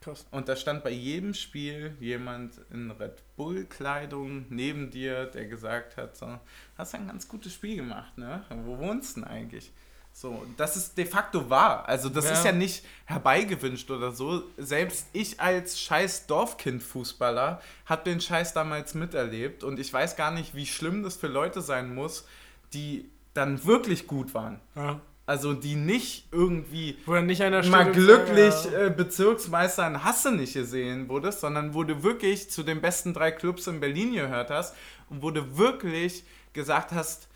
Speaker 2: Krass.
Speaker 1: Und da stand bei jedem Spiel jemand in Red Bull-Kleidung neben dir, der gesagt hat, so, hast ein ganz gutes Spiel gemacht, ne? Wo wohnst du denn eigentlich? So, das ist de facto wahr. Also das
Speaker 2: Ja.
Speaker 1: ist ja nicht herbeigewünscht oder so. Selbst ich als scheiß Dorfkind-Fußballer habe den Scheiß damals miterlebt und ich weiß gar nicht, wie schlimm das für Leute sein muss, die dann wirklich gut waren.
Speaker 2: Ja.
Speaker 1: Also die nicht irgendwie
Speaker 2: nicht
Speaker 1: mal glücklich
Speaker 2: ja,
Speaker 1: äh, Bezirksmeister in Hasse nicht gesehen wurdest, sondern wo du wirklich zu den besten drei Clubs in Berlin gehört hast und wo du wirklich gesagt hast,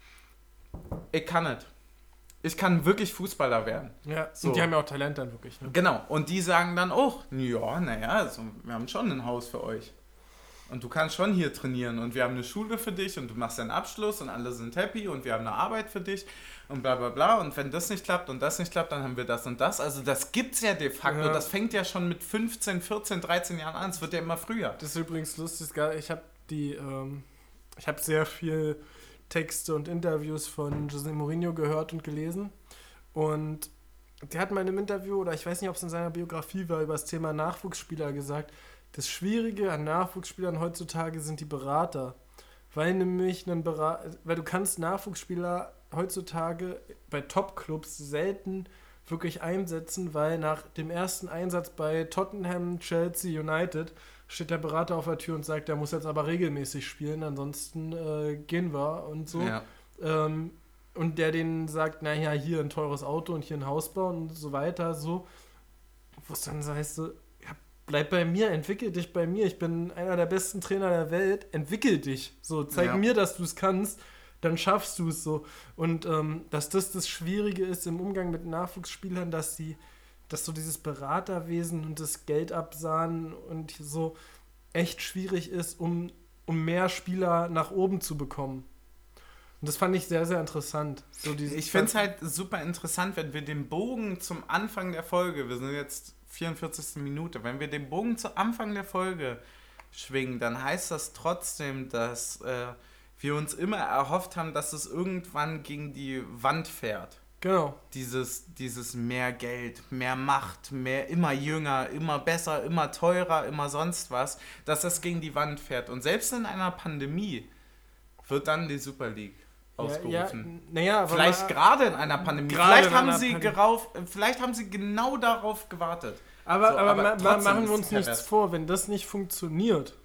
Speaker 1: ich kann es. Ich kann wirklich Fußballer werden.
Speaker 2: ja.
Speaker 1: So.
Speaker 2: Und die haben ja auch Talent dann wirklich. Ne?
Speaker 1: Genau. Und die sagen dann auch, ja, naja, also, wir haben schon ein Haus für euch. Und du kannst schon hier trainieren und wir haben eine Schule für dich und du machst deinen Abschluss und alle sind happy und wir haben eine Arbeit für dich und bla bla bla. Und wenn das nicht klappt und das nicht klappt, dann haben wir das und das. Also das gibt's ja de facto.
Speaker 2: Ja.
Speaker 1: Das fängt ja schon mit 15, 14, 13 Jahren an. Es wird ja immer früher.
Speaker 2: Das ist übrigens lustig. Ich habe die, ähm, ich habe sehr viel Texte und Interviews von José Mourinho gehört und gelesen. Und der hat mal in einem Interview, oder ich weiß nicht, ob es in seiner Biografie war, über das Thema Nachwuchsspieler gesagt, das Schwierige an Nachwuchsspielern heutzutage sind die Berater. Weil nämlich ein Berater, weil du kannst Nachwuchsspieler heutzutage bei Top-Clubs selten wirklich einsetzen, weil nach dem ersten Einsatz bei Tottenham, Chelsea, United steht der Berater auf der Tür und sagt, der muss jetzt aber regelmäßig spielen, ansonsten äh, gehen wir und so.
Speaker 1: Ja.
Speaker 2: Ähm, und der denen sagt, naja, hier ein teures Auto und hier ein Haus bauen und so weiter, so. Wo es dann heißt, so, ja, bleib bei mir, entwickel dich bei mir. Ich bin einer der besten Trainer der Welt. Entwickel dich. So, zeig
Speaker 1: Ja.
Speaker 2: mir, dass du es kannst, dann schaffst du es so. Und ähm, dass das das Schwierige ist im Umgang mit Nachwuchsspielern, dass sie, dass so dieses Beraterwesen und das Geld absahnen und so echt schwierig ist, um, um mehr Spieler nach oben zu bekommen. Und das fand ich sehr, sehr interessant. So
Speaker 1: Ich finde es halt super interessant, wenn wir den Bogen zum Anfang der Folge, wir sind jetzt 44. Minute, wenn wir den Bogen zu Anfang der Folge schwingen, dann heißt das trotzdem, dass äh, wir uns immer erhofft haben, dass es irgendwann gegen die Wand fährt.
Speaker 2: Genau.
Speaker 1: Dieses, dieses mehr Geld, mehr Macht, mehr immer jünger, immer besser, immer teurer, immer sonst was, dass das gegen die Wand fährt. Und selbst in einer Pandemie wird dann die Super League ausgerufen.
Speaker 2: Ja, ja, naja, aber
Speaker 1: Vielleicht gerade in einer Pandemie. Vielleicht haben, sie
Speaker 2: Pandemie.
Speaker 1: gerauf, vielleicht haben sie genau darauf gewartet.
Speaker 2: Aber,
Speaker 1: So,
Speaker 2: aber,
Speaker 1: aber
Speaker 2: ma, machen wir uns nichts
Speaker 1: pervers.
Speaker 2: vor, wenn das nicht funktioniert,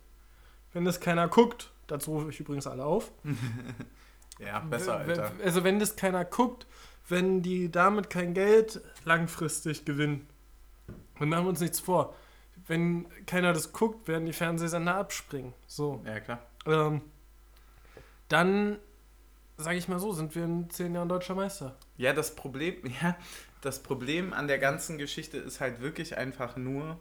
Speaker 2: wenn das keiner guckt, dazu rufe ich übrigens alle auf.
Speaker 1: Ja, besser, Alter.
Speaker 2: Also wenn das keiner guckt, wenn die damit kein Geld langfristig gewinnen, dann machen wir uns nichts vor. Wenn keiner das guckt, werden die Fernsehsender abspringen. So.
Speaker 1: Ja, klar.
Speaker 2: Ähm, dann, sage ich mal so, sind wir in zehn Jahren deutscher Meister.
Speaker 1: Ja, das Problem, ja, das Problem an der ganzen Geschichte ist halt wirklich einfach nur,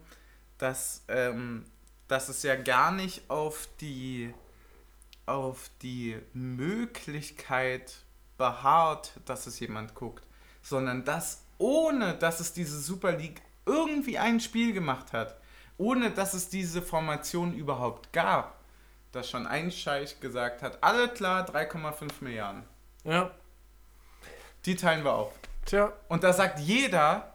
Speaker 1: dass, ähm, dass es ja gar nicht auf die, auf die Möglichkeit beharrt, dass es jemand guckt, sondern dass ohne, dass es diese Super League irgendwie ein Spiel gemacht hat, ohne dass es diese Formation überhaupt gab, dass schon ein Scheich gesagt hat, alle klar, 3,5 Milliarden.
Speaker 2: Ja.
Speaker 1: Die teilen wir auf.
Speaker 2: Tja.
Speaker 1: Und da sagt jeder,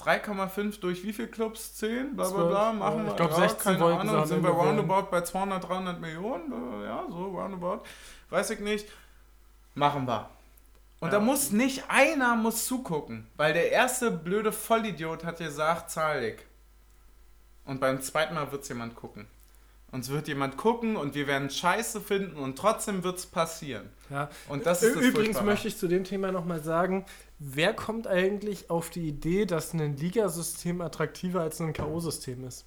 Speaker 1: 3,5 durch wie viele Clubs? 10? Bla bla bla, machen wir.
Speaker 2: Ich glaube,
Speaker 1: ja,
Speaker 2: 16
Speaker 1: keine Ahnung, sind wir roundabout bei 200, 300 Millionen? Ja, so roundabout. Weiß ich nicht. Machen wir. Und
Speaker 2: Ja.
Speaker 1: da muss nicht einer muss zugucken, weil der erste blöde Vollidiot hat gesagt, zahl ich. Und beim zweiten Mal wird es jemand gucken. Uns wird jemand gucken und wir werden Scheiße finden und trotzdem wird es passieren.
Speaker 2: Ja.
Speaker 1: Und das ist
Speaker 2: Übrigens möchte ich zu dem Thema nochmal sagen, wer kommt eigentlich auf die Idee, dass ein Ligasystem attraktiver als ein K.O.-System ist?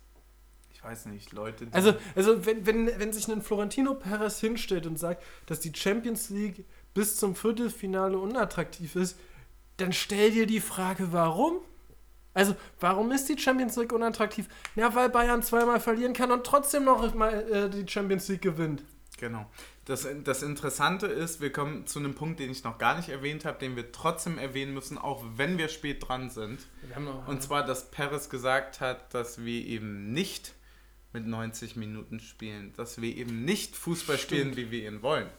Speaker 1: Ich weiß nicht, Leute.
Speaker 2: Also, also wenn, wenn, wenn sich ein Florentino Perez hinstellt und sagt, dass die Champions League bis zum Viertelfinale unattraktiv ist, dann stell dir die Frage, warum? Also, warum ist die Champions League unattraktiv? Ja, weil Bayern zweimal verlieren kann und trotzdem noch mal äh, die Champions League gewinnt.
Speaker 1: Genau. Das, das Interessante ist, wir kommen zu einem Punkt, den ich noch gar nicht erwähnt habe, den wir trotzdem erwähnen müssen, auch wenn wir spät dran sind. Und zwar, dass Perez gesagt hat, dass wir eben nicht mit 90 Minuten spielen, dass wir eben nicht Fußball spielen, wie wir ihn wollen,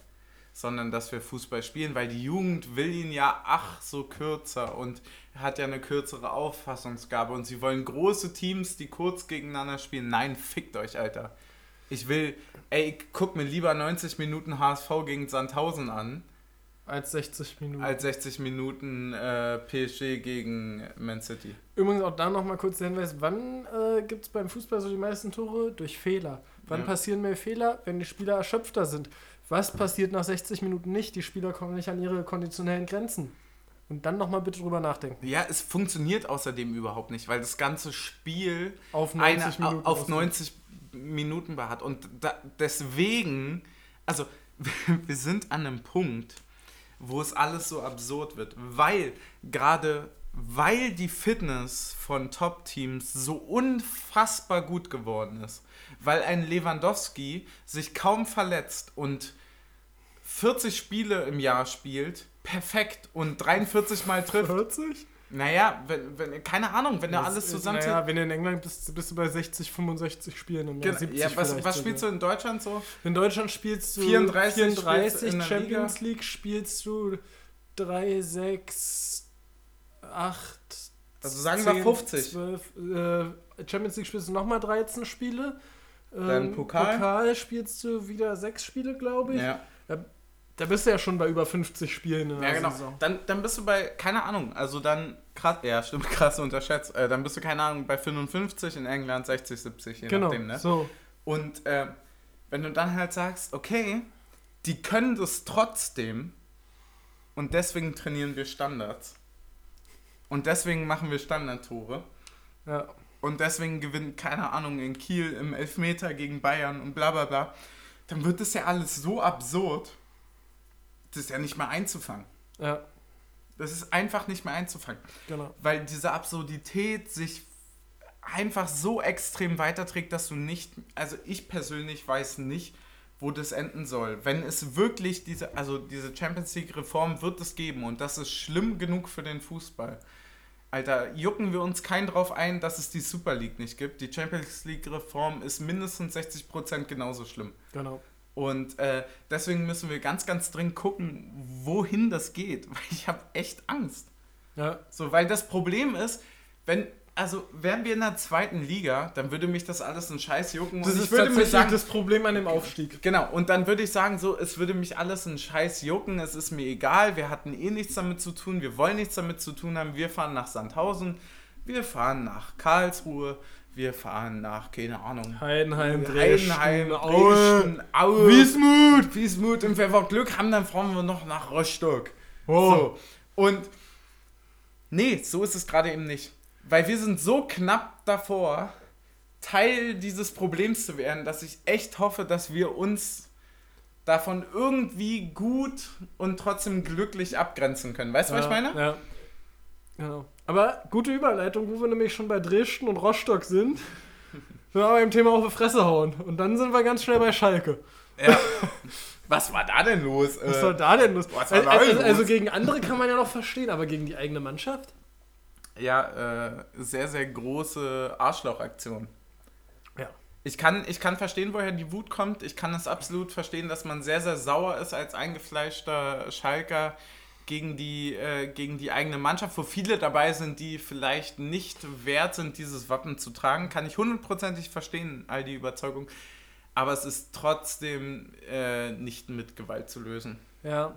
Speaker 1: sondern dass wir Fußball spielen, weil die Jugend will ihn ja ach so kürzer und hat ja eine kürzere Auffassungsgabe und sie wollen große Teams, die kurz gegeneinander spielen. Nein, fickt euch, Alter. Ich will, ey, ich guck mir lieber 90 Minuten HSV gegen Sandhausen an,
Speaker 2: Als 60 Minuten.
Speaker 1: als 60 Minuten äh, PSG gegen Man City.
Speaker 2: Übrigens auch da nochmal kurz der Hinweis, wann äh, gibt es beim Fußball so die meisten Tore? Durch Fehler. Wann
Speaker 1: Ja.
Speaker 2: passieren mehr Fehler? Wenn die Spieler erschöpfter sind. Was passiert nach 60 Minuten nicht? Die Spieler kommen nicht an ihre konditionellen Grenzen. Und dann nochmal bitte drüber nachdenken.
Speaker 1: Ja, es funktioniert außerdem überhaupt nicht, weil das ganze Spiel
Speaker 2: Auf
Speaker 1: eine,
Speaker 2: 90 Minuten.
Speaker 1: auf
Speaker 2: aus-
Speaker 1: 90 Minuten beharrt. Und da, deswegen, also wir sind an einem Punkt, wo es alles so absurd wird, weil gerade weil die Fitness von Top-Teams so unfassbar gut geworden ist, weil ein Lewandowski sich kaum verletzt und 40 Spiele im Jahr spielt, perfekt und 43 Mal trifft.
Speaker 2: 40?
Speaker 1: Naja, wenn, wenn, keine Ahnung, wenn er alles zusammenzählt.
Speaker 2: Naja, wenn du in England bist, bist du bei 60, 65 Spielen im Jahr.
Speaker 1: Genau.
Speaker 2: 70
Speaker 1: Ja, was, was spielst du in Deutschland so?
Speaker 2: In Deutschland spielst du
Speaker 1: 34 spielst
Speaker 2: 34
Speaker 1: in der
Speaker 2: Champions League spielst du 3, 6, 8,
Speaker 1: Also sagen wir 50.
Speaker 2: 12, äh, Champions League spielst du nochmal 13 Spiele. Ähm,
Speaker 1: Dann Pokal.
Speaker 2: spielst du wieder 6 Spiele, glaube ich.
Speaker 1: Ja,
Speaker 2: Da bist du ja schon bei über 50 Spielen in der
Speaker 1: ja genau.
Speaker 2: Saison.
Speaker 1: Dann, dann bist du bei, keine Ahnung, also dann krass, ja stimmt, krass unterschätzt. Äh, dann bist du, keine Ahnung, bei 55 in England, 60, 70, je
Speaker 2: Genau,
Speaker 1: nachdem, ne?
Speaker 2: so.
Speaker 1: Und äh, wenn du dann halt sagst, okay, die können das trotzdem und deswegen trainieren wir Standards. Und deswegen machen wir Standardtore.
Speaker 2: Ja.
Speaker 1: und deswegen gewinnt, keine Ahnung, in Kiel im Elfmeter gegen Bayern und bla bla bla, dann wird das ja alles so absurd, das ist ja nicht mehr einzufangen.
Speaker 2: ja,
Speaker 1: Das ist einfach nicht mehr einzufangen.
Speaker 2: genau.
Speaker 1: Weil diese Absurdität sich einfach so extrem weiterträgt, dass du nicht, also ich persönlich weiß nicht, wo das enden soll. Wenn es wirklich diese, also diese Champions League Reform wird es geben und das ist schlimm genug für den Fußball. Alter, jucken wir uns kein drauf ein, dass es die Super League nicht gibt. Die Champions League Reform ist mindestens 60% genauso schlimm.
Speaker 2: Genau.
Speaker 1: Und äh, deswegen müssen wir ganz, ganz dringend gucken, wohin das geht. Weil ich habe echt Angst.
Speaker 2: Ja,
Speaker 1: So, weil das Problem ist, wenn, also wären wir in der zweiten Liga, dann würde mich das alles ein Scheiß jucken.
Speaker 2: das
Speaker 1: und
Speaker 2: ist
Speaker 1: ich würde mir
Speaker 2: tatsächlich
Speaker 1: sagen,
Speaker 2: das Problem an dem Aufstieg.
Speaker 1: genau, und dann würde ich sagen, so, es würde mich alles ein Scheiß jucken, es ist mir egal, wir hatten eh nichts damit zu tun, wir wollen nichts damit zu tun haben, wir fahren nach Sandhausen, wir fahren nach Karlsruhe, wir fahren nach, keine Ahnung,
Speaker 2: Heidenheim, Dresden,
Speaker 1: Heidenheim, Dresden, Aue,
Speaker 2: Wiesmut.
Speaker 1: Wiesmut und wenn wir Glück haben, dann fahren wir noch nach Rostock.
Speaker 2: Oh.
Speaker 1: So. Und nee, so ist es gerade eben nicht. Weil wir sind so knapp davor, Teil dieses Problems zu werden, dass ich echt hoffe, dass wir uns davon irgendwie gut und trotzdem glücklich abgrenzen können. Weißt du, was ich meine?
Speaker 2: Ja. Genau. Aber gute Überleitung, wo wir nämlich schon bei Dresden und Rostock sind. Wir aber im Thema auf die Fresse hauen. Und dann sind wir ganz schnell bei Schalke.
Speaker 1: Ja. Was war da denn los?
Speaker 2: Was
Speaker 1: Äh,
Speaker 2: soll da denn los?
Speaker 1: was war
Speaker 2: Also,
Speaker 1: da denn
Speaker 2: also,
Speaker 1: los?
Speaker 2: also gegen andere kann man ja noch verstehen, aber gegen die eigene Mannschaft?
Speaker 1: ja, äh, sehr, sehr große Arschlochaktion.
Speaker 2: Ja.
Speaker 1: Ich kann, ich kann verstehen, woher die Wut kommt. Ich kann es absolut verstehen, dass man sehr, sehr sauer ist als eingefleischter Schalker gegen die, äh, gegen die eigene Mannschaft, wo viele dabei sind, die vielleicht nicht wert sind, dieses Wappen zu tragen. Kann ich hundertprozentig verstehen, all die Überzeugung. Aber es ist trotzdem äh, nicht mit Gewalt zu lösen.
Speaker 2: Ja,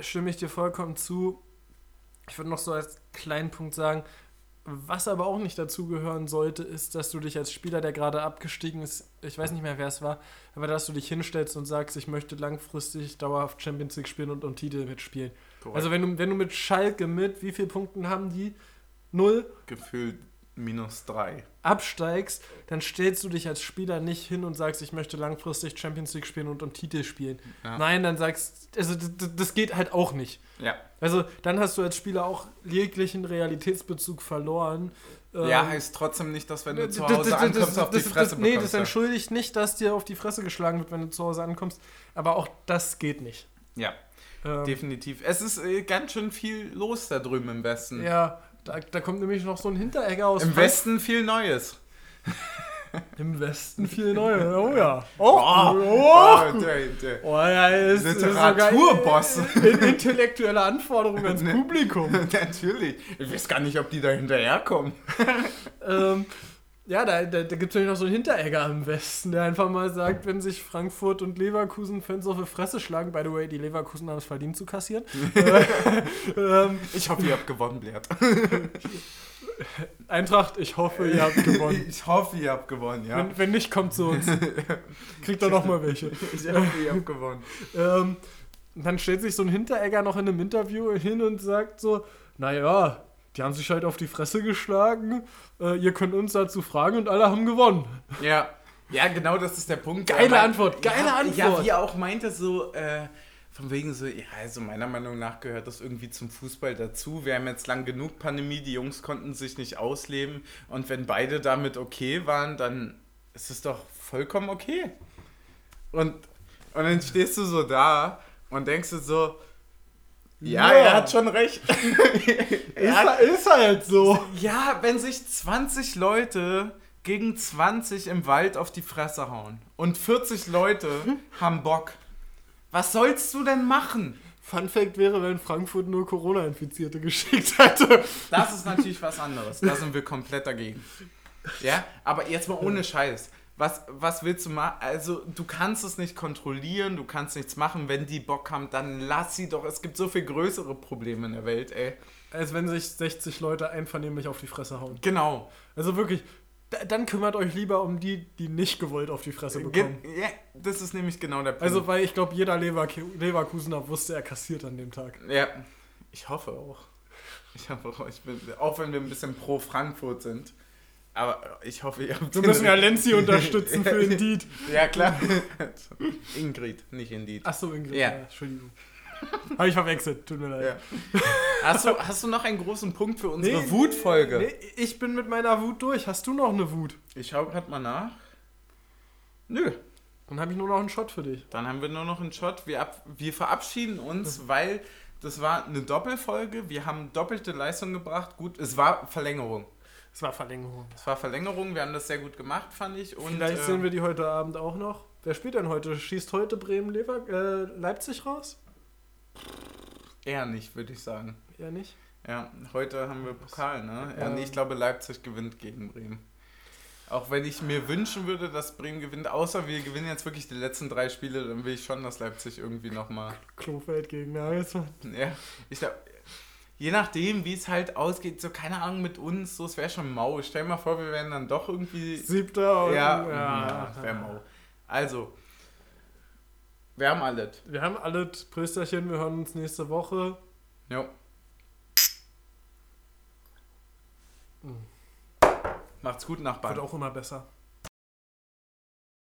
Speaker 2: stimme ich dir vollkommen zu. Ich würde noch so als kleinen Punkt sagen, was aber auch nicht dazugehören sollte, ist, dass du dich als Spieler, der gerade abgestiegen ist, ich weiß nicht mehr, wer es war, aber dass du dich hinstellst und sagst, ich möchte langfristig dauerhaft Champions League spielen und um Titel mitspielen. Also wenn du, wenn du mit Schalke mit, wie viele Punkten haben die? Null
Speaker 1: gefühlt minus drei.
Speaker 2: absteigst, dann stellst du dich als Spieler nicht hin und sagst, ich möchte langfristig Champions League spielen und um Titel spielen.
Speaker 1: Ja.
Speaker 2: Nein, dann sagst, also das geht halt auch nicht.
Speaker 1: Ja.
Speaker 2: Also dann hast du als Spieler auch jeglichen Realitätsbezug verloren.
Speaker 1: Ja,
Speaker 2: Ähm,
Speaker 1: heißt trotzdem nicht, dass wenn du zu Hause ankommst,
Speaker 2: d-
Speaker 1: auf die
Speaker 2: das-
Speaker 1: Fresse
Speaker 2: das, Nee,
Speaker 1: bekommst.
Speaker 2: das entschuldigt nicht, dass dir auf die Fresse geschlagen wird, wenn du zu Hause ankommst. Aber auch das geht nicht.
Speaker 1: ja,
Speaker 2: Ähm,
Speaker 1: definitiv. Es ist äh, ganz schön viel los da drüben im Westen.
Speaker 2: ja, da, da kommt nämlich noch so ein Hinteregger aus
Speaker 1: Im
Speaker 2: Frank-
Speaker 1: Westen viel Neues.
Speaker 2: Im Westen viel Neues. Oh ja. Oh,
Speaker 1: Oh,
Speaker 2: oh,
Speaker 1: oh, der, der.
Speaker 2: oh ja, ist, ist
Speaker 1: Literaturboss.
Speaker 2: in- intellektuelle Anforderungen ans
Speaker 1: Ne.
Speaker 2: Publikum.
Speaker 1: Natürlich. Ich weiß gar nicht, ob die da hinterherkommen.
Speaker 2: ähm, ja, da, da, da gibt es nämlich noch so einen Hinteregger im Westen, der einfach mal sagt, wenn sich Frankfurt und Leverkusen Fans auf die Fresse schlagen, by the way, die Leverkusen haben es verdient zu kassieren. äh, ähm,
Speaker 1: Ich hoffe, ihr habt gewonnen, Blatt.
Speaker 2: Eintracht, ich hoffe, ihr habt gewonnen.
Speaker 1: Ich hoffe, ihr habt gewonnen, ja.
Speaker 2: Wenn, wenn nicht, kommt zu uns. Kriegt doch noch mal welche.
Speaker 1: Ich hoffe, ihr habt gewonnen.
Speaker 2: Ähm, dann stellt sich so ein Hinteregger noch in einem Interview hin und sagt so, naja, die haben sich halt auf die Fresse geschlagen, äh, ihr könnt uns dazu fragen und alle haben gewonnen.
Speaker 1: Ja. Ja, genau das ist der Punkt.
Speaker 2: Geile
Speaker 1: Er meint-
Speaker 2: Antwort, geile
Speaker 1: ja,
Speaker 2: Antwort.
Speaker 1: Ja, wie er auch meinte, so, äh, von wegen so, ja, also meiner Meinung nach gehört das irgendwie zum Fußball dazu. Wir haben jetzt lang genug Pandemie, die Jungs konnten sich nicht ausleben. Und wenn beide damit okay waren, dann ist es doch vollkommen okay. Und, und dann stehst du so da und denkst du so, ja,
Speaker 2: Ja.
Speaker 1: er hat schon recht. er hat,
Speaker 2: ist halt so.
Speaker 1: ja, wenn sich 20 Leute gegen 20 im Wald auf die Fresse hauen und 40 Leute haben Bock, was sollst du denn machen?
Speaker 2: Fun Fact wäre, wenn Frankfurt nur Corona-Infizierte geschickt hätte.
Speaker 1: Das ist natürlich was anderes. Da sind wir komplett dagegen. Ja, aber jetzt mal ohne Scheiß. Was, was willst du machen? Also, du kannst es nicht kontrollieren, du kannst nichts machen. Wenn die Bock haben, dann lass sie doch. Es gibt so viel größere Probleme in der Welt, ey.
Speaker 2: Als wenn sich 60 Leute einvernehmlich auf die Fresse hauen.
Speaker 1: Genau.
Speaker 2: Also wirklich, da, dann kümmert euch lieber um die, die nicht gewollt auf die Fresse bekommen.
Speaker 1: ja, das ist nämlich genau der Punkt.
Speaker 2: Also, weil ich glaube, jeder Leverku Leverkusener wusste, er kassiert an dem Tag.
Speaker 1: Ja, ich hoffe auch. Ich hoffe auch, ich bin, auch wenn wir ein bisschen pro Frankfurt sind. Aber ich hoffe, ihr habt.
Speaker 2: Wir müssen ja Lenzi unterstützen für Indeed.
Speaker 1: Ja, klar. Ingrid, nicht Indeed.
Speaker 2: Achso, Ingrid.
Speaker 1: Ja.
Speaker 2: Ja. Entschuldigung. Habe ich verwechselt, tut mir leid.
Speaker 1: Ja. Hast, du, hast du noch einen großen Punkt für unsere
Speaker 2: Nee,
Speaker 1: Wutfolge?
Speaker 2: Nee, ich bin mit meiner Wut durch. Hast du noch eine Wut?
Speaker 1: Ich schau grad mal nach. Nö.
Speaker 2: Dann habe ich nur noch einen Shot für dich.
Speaker 1: Dann haben wir nur noch einen Shot. Wir, ab, wir verabschieden uns, weil das war eine Doppelfolge. Wir haben doppelte Leistung gebracht. Gut, es war Verlängerung.
Speaker 2: Es war Verlängerung.
Speaker 1: Es war Verlängerung. Wir haben das sehr gut gemacht, fand ich. Und,
Speaker 2: Vielleicht
Speaker 1: äh,
Speaker 2: sehen wir die heute Abend auch noch. Wer spielt denn heute? Schießt heute Bremen Lever äh, Leipzig raus?
Speaker 1: Eher nicht, würde ich sagen.
Speaker 2: Eher nicht.
Speaker 1: Ja, heute haben wir Pokal, ne?
Speaker 2: Ja.
Speaker 1: nee, ich glaube, Leipzig gewinnt gegen Bremen. Auch wenn ich mir wünschen würde, dass Bremen gewinnt, außer wir gewinnen jetzt wirklich die letzten drei Spiele, dann will ich schon, dass Leipzig irgendwie nochmal.
Speaker 2: Klofeld gegen Nagelsmann.
Speaker 1: Ja, ich glaube, je nachdem, wie es halt ausgeht, so keine Ahnung mit uns, so es wäre schon mau. Stell dir mal vor, wir wären dann doch irgendwie.
Speaker 2: Siebter und
Speaker 1: Ja, ja, wäre mau. Also, wir haben alles.
Speaker 2: Wir haben alle Prösterchen, wir hören uns nächste Woche.
Speaker 1: Jo. Macht's gut, Nachbarn.
Speaker 2: Wird auch immer besser.